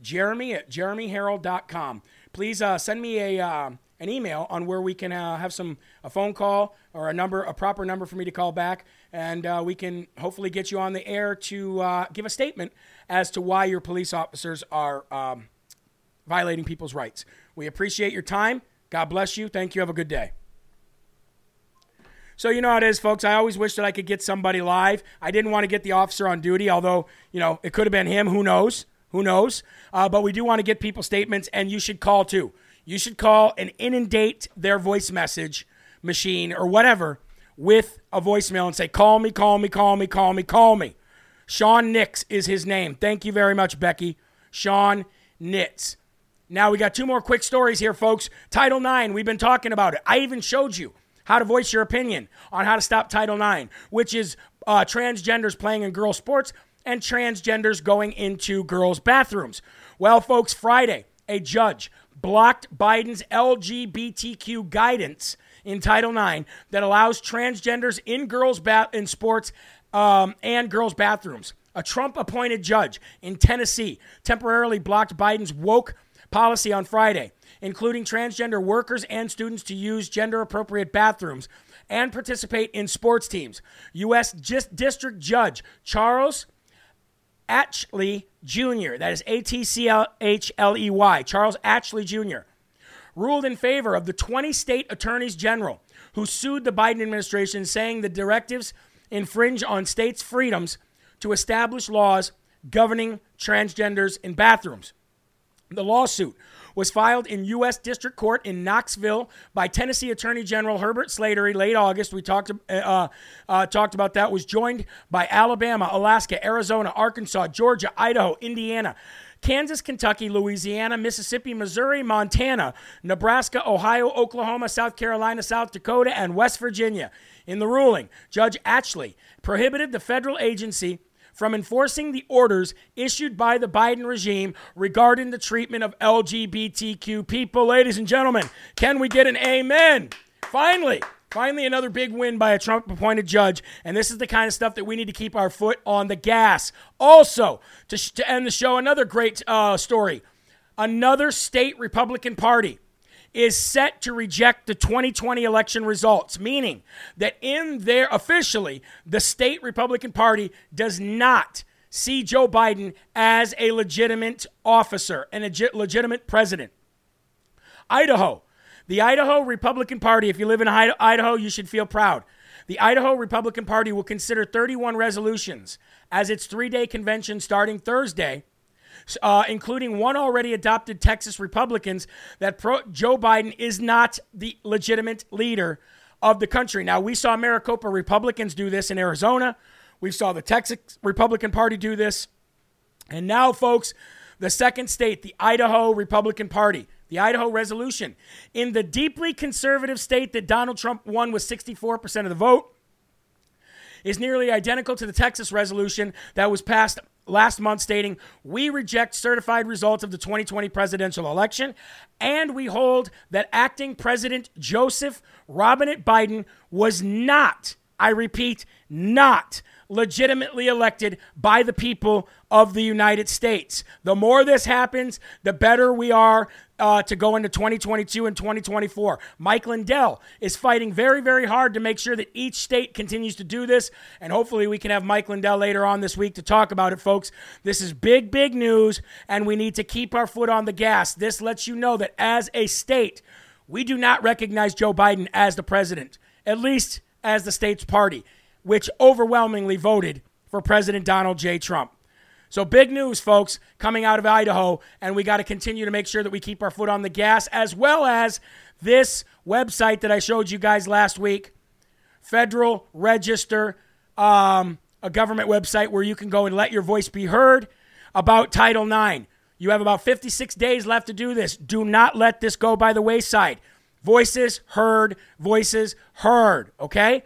S1: Jeremy at jeremyherrell.com. Please uh, send me a. Uh, an email on where we can uh, have some a phone call or a number, a proper number for me to call back, and uh, we can hopefully get you on the air to uh, give a statement as to why your police officers are um, violating people's rights. We appreciate your time. God bless you. Thank you. Have a good day. So you know how it is, folks. I always wish that I could get somebody live. I didn't want to get the officer on duty, although you know it could have been him. Who knows? Who knows? Uh, but we do want to get people statements, and you should call too. You should call and inundate their voice message machine or whatever with a voicemail and say, Call me, call me, call me, call me, call me. Sean Nix is his name. Thank you very much, Becky. Sean Nitz. Now we got two more quick stories here, folks. Title IX, we've been talking about it. I even showed you how to voice your opinion on how to stop Title IX, which is uh, transgenders playing in girls' sports and transgenders going into girls' bathrooms. Well, folks, Friday, a judge blocked Biden's LGBTQ guidance in Title IX that allows transgenders in girls' ba- in sports um, and girls' bathrooms. A Trump appointed judge in Tennessee temporarily blocked Biden's woke policy on Friday, including transgender workers and students to use gender appropriate bathrooms and participate in sports teams. U.S. District Judge Charles Atchley Jr., that is A T C H L E Y, Charles Atchley Jr., ruled in favor of the 20 state attorneys general who sued the Biden administration, saying the directives infringe on states' freedoms to establish laws governing transgenders in bathrooms. The lawsuit was filed in U.S. District Court in Knoxville by Tennessee Attorney General Herbert Slatery late August. We talked uh, uh, talked about that. Was joined by Alabama, Alaska, Arizona, Arkansas, Georgia, Idaho, Indiana. Kansas, Kentucky, Louisiana, Mississippi, Missouri, Montana, Nebraska, Ohio, Oklahoma, South Carolina, South Dakota, and West Virginia. In the ruling, Judge Atchley prohibited the federal agency from enforcing the orders issued by the Biden regime regarding the treatment of LGBTQ people. Ladies and gentlemen, can we get an amen? Finally, finally, another big win by a Trump appointed judge. And this is the kind of stuff that we need to keep our foot on the gas. Also, to, sh- to end the show, another great uh, story. Another state Republican Party is set to reject the 2020 election results, meaning that in their officially, the state Republican Party does not see Joe Biden as a legitimate officer and a legitimate president. Idaho, the Idaho Republican Party, if you live in Idaho, you should feel proud. The Idaho Republican Party will consider 31 resolutions as its three day convention starting Thursday uh, including one already adopted Texas Republicans, that pro- Joe Biden is not the legitimate leader of the country. Now, we saw Maricopa Republicans do this in Arizona. We saw the Texas Republican Party do this. And now, folks, the second state, the Idaho Republican Party, the Idaho resolution, in the deeply conservative state that Donald Trump won with 64% of the vote, is nearly identical to the Texas resolution that was passed last month stating, We reject certified results of the 2020 presidential election, and we hold that acting President Joseph Robinette Biden was not, I repeat, not legitimately elected by the people of the United States. The more this happens, the better we are uh, to go into 2022 and 2024. Mike Lindell is fighting very, very hard to make sure that each state continues to do this. And hopefully, we can have Mike Lindell later on this week to talk about it, folks. This is big, big news, and we need to keep our foot on the gas. This lets you know that as a state, we do not recognize Joe Biden as the president, at least as the state's party, which overwhelmingly voted for President Donald J. Trump. So big news, folks, coming out of Idaho, and we got to continue to make sure that we keep our foot on the gas, as well as this website that I showed you guys last week, Federal Register, um, a government website where you can go and let your voice be heard about Title IX. You have about 56 days left to do this. Do not let this go by the wayside. Voices heard, voices heard, okay?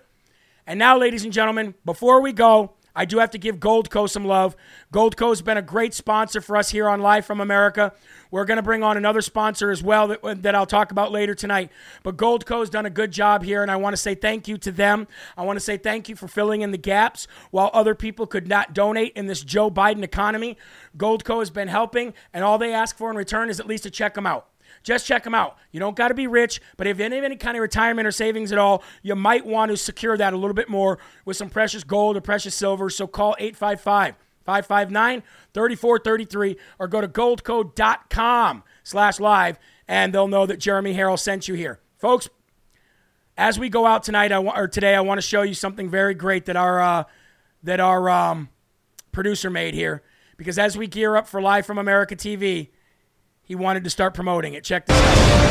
S1: And now, ladies and gentlemen, before we go, I do have to give Goldco some love. Goldco has been a great sponsor for us here on Live from America. We're going to bring on another sponsor as well that, that I'll talk about later tonight. But Goldco has done a good job here, and I want to say thank you to them. I want to say thank you for filling in the gaps while other people could not donate in this Joe Biden economy. Goldco has been helping, and all they ask for in return is at least to check them out. Just check them out. You don't got to be rich, but if you have any kind of retirement or savings at all, you might want to secure that a little bit more with some precious gold or precious silver. So call 855 559 3433 or go to goldco.com slash live and they'll know that Jeremy Herrell sent you here. Folks, as we go out tonight I or today, I want to show you something very great that our uh, that our um, producer made here. Because as we gear up for Live from America TV, he wanted to start promoting it. Check this out.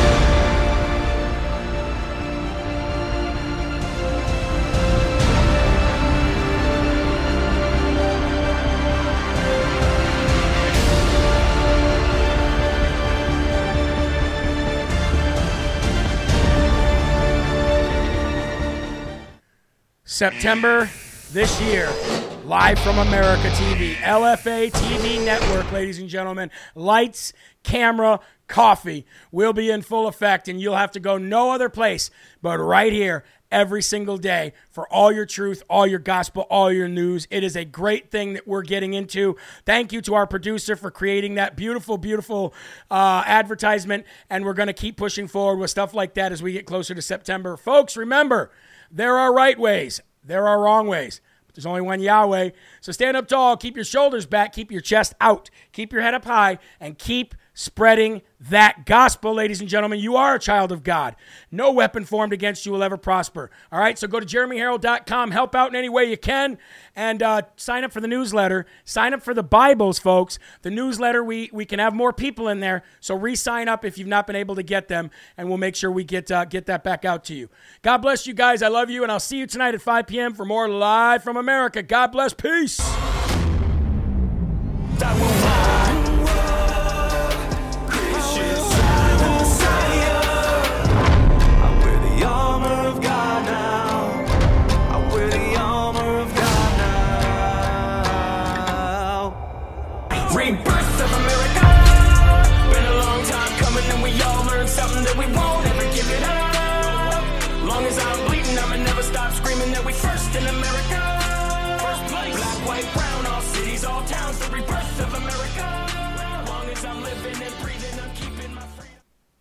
S1: September this year, live from America TV, LFA TV network, ladies and gentlemen. Lights, camera, coffee will be in full effect, and you'll have to go no other place but right here every single day for all your truth, all your gospel, all your news. It is a great thing that we're getting into. Thank you to our producer for creating that beautiful, beautiful uh, advertisement, and we're going to keep pushing forward with stuff like that as we get closer to September. Folks, remember, there are right ways, there are wrong ways. But there's only one Yahweh. So stand up tall, keep your shoulders back, keep your chest out, keep your head up high, and keep spreading that gospel, ladies and gentlemen. You are a child of God. No weapon formed against you will ever prosper. All right, so go to jeremyherrell.com, help out in any way you can, and uh, sign up for the newsletter. Sign up for the Bibles, folks. The newsletter, we, we can have more people in there, so re sign up if you've not been able to get them, and we'll make sure we get, uh, get that back out to you. God bless you guys. I love you, and I'll see you tonight at 5 p.m. for more Live from America. God bless. Peace.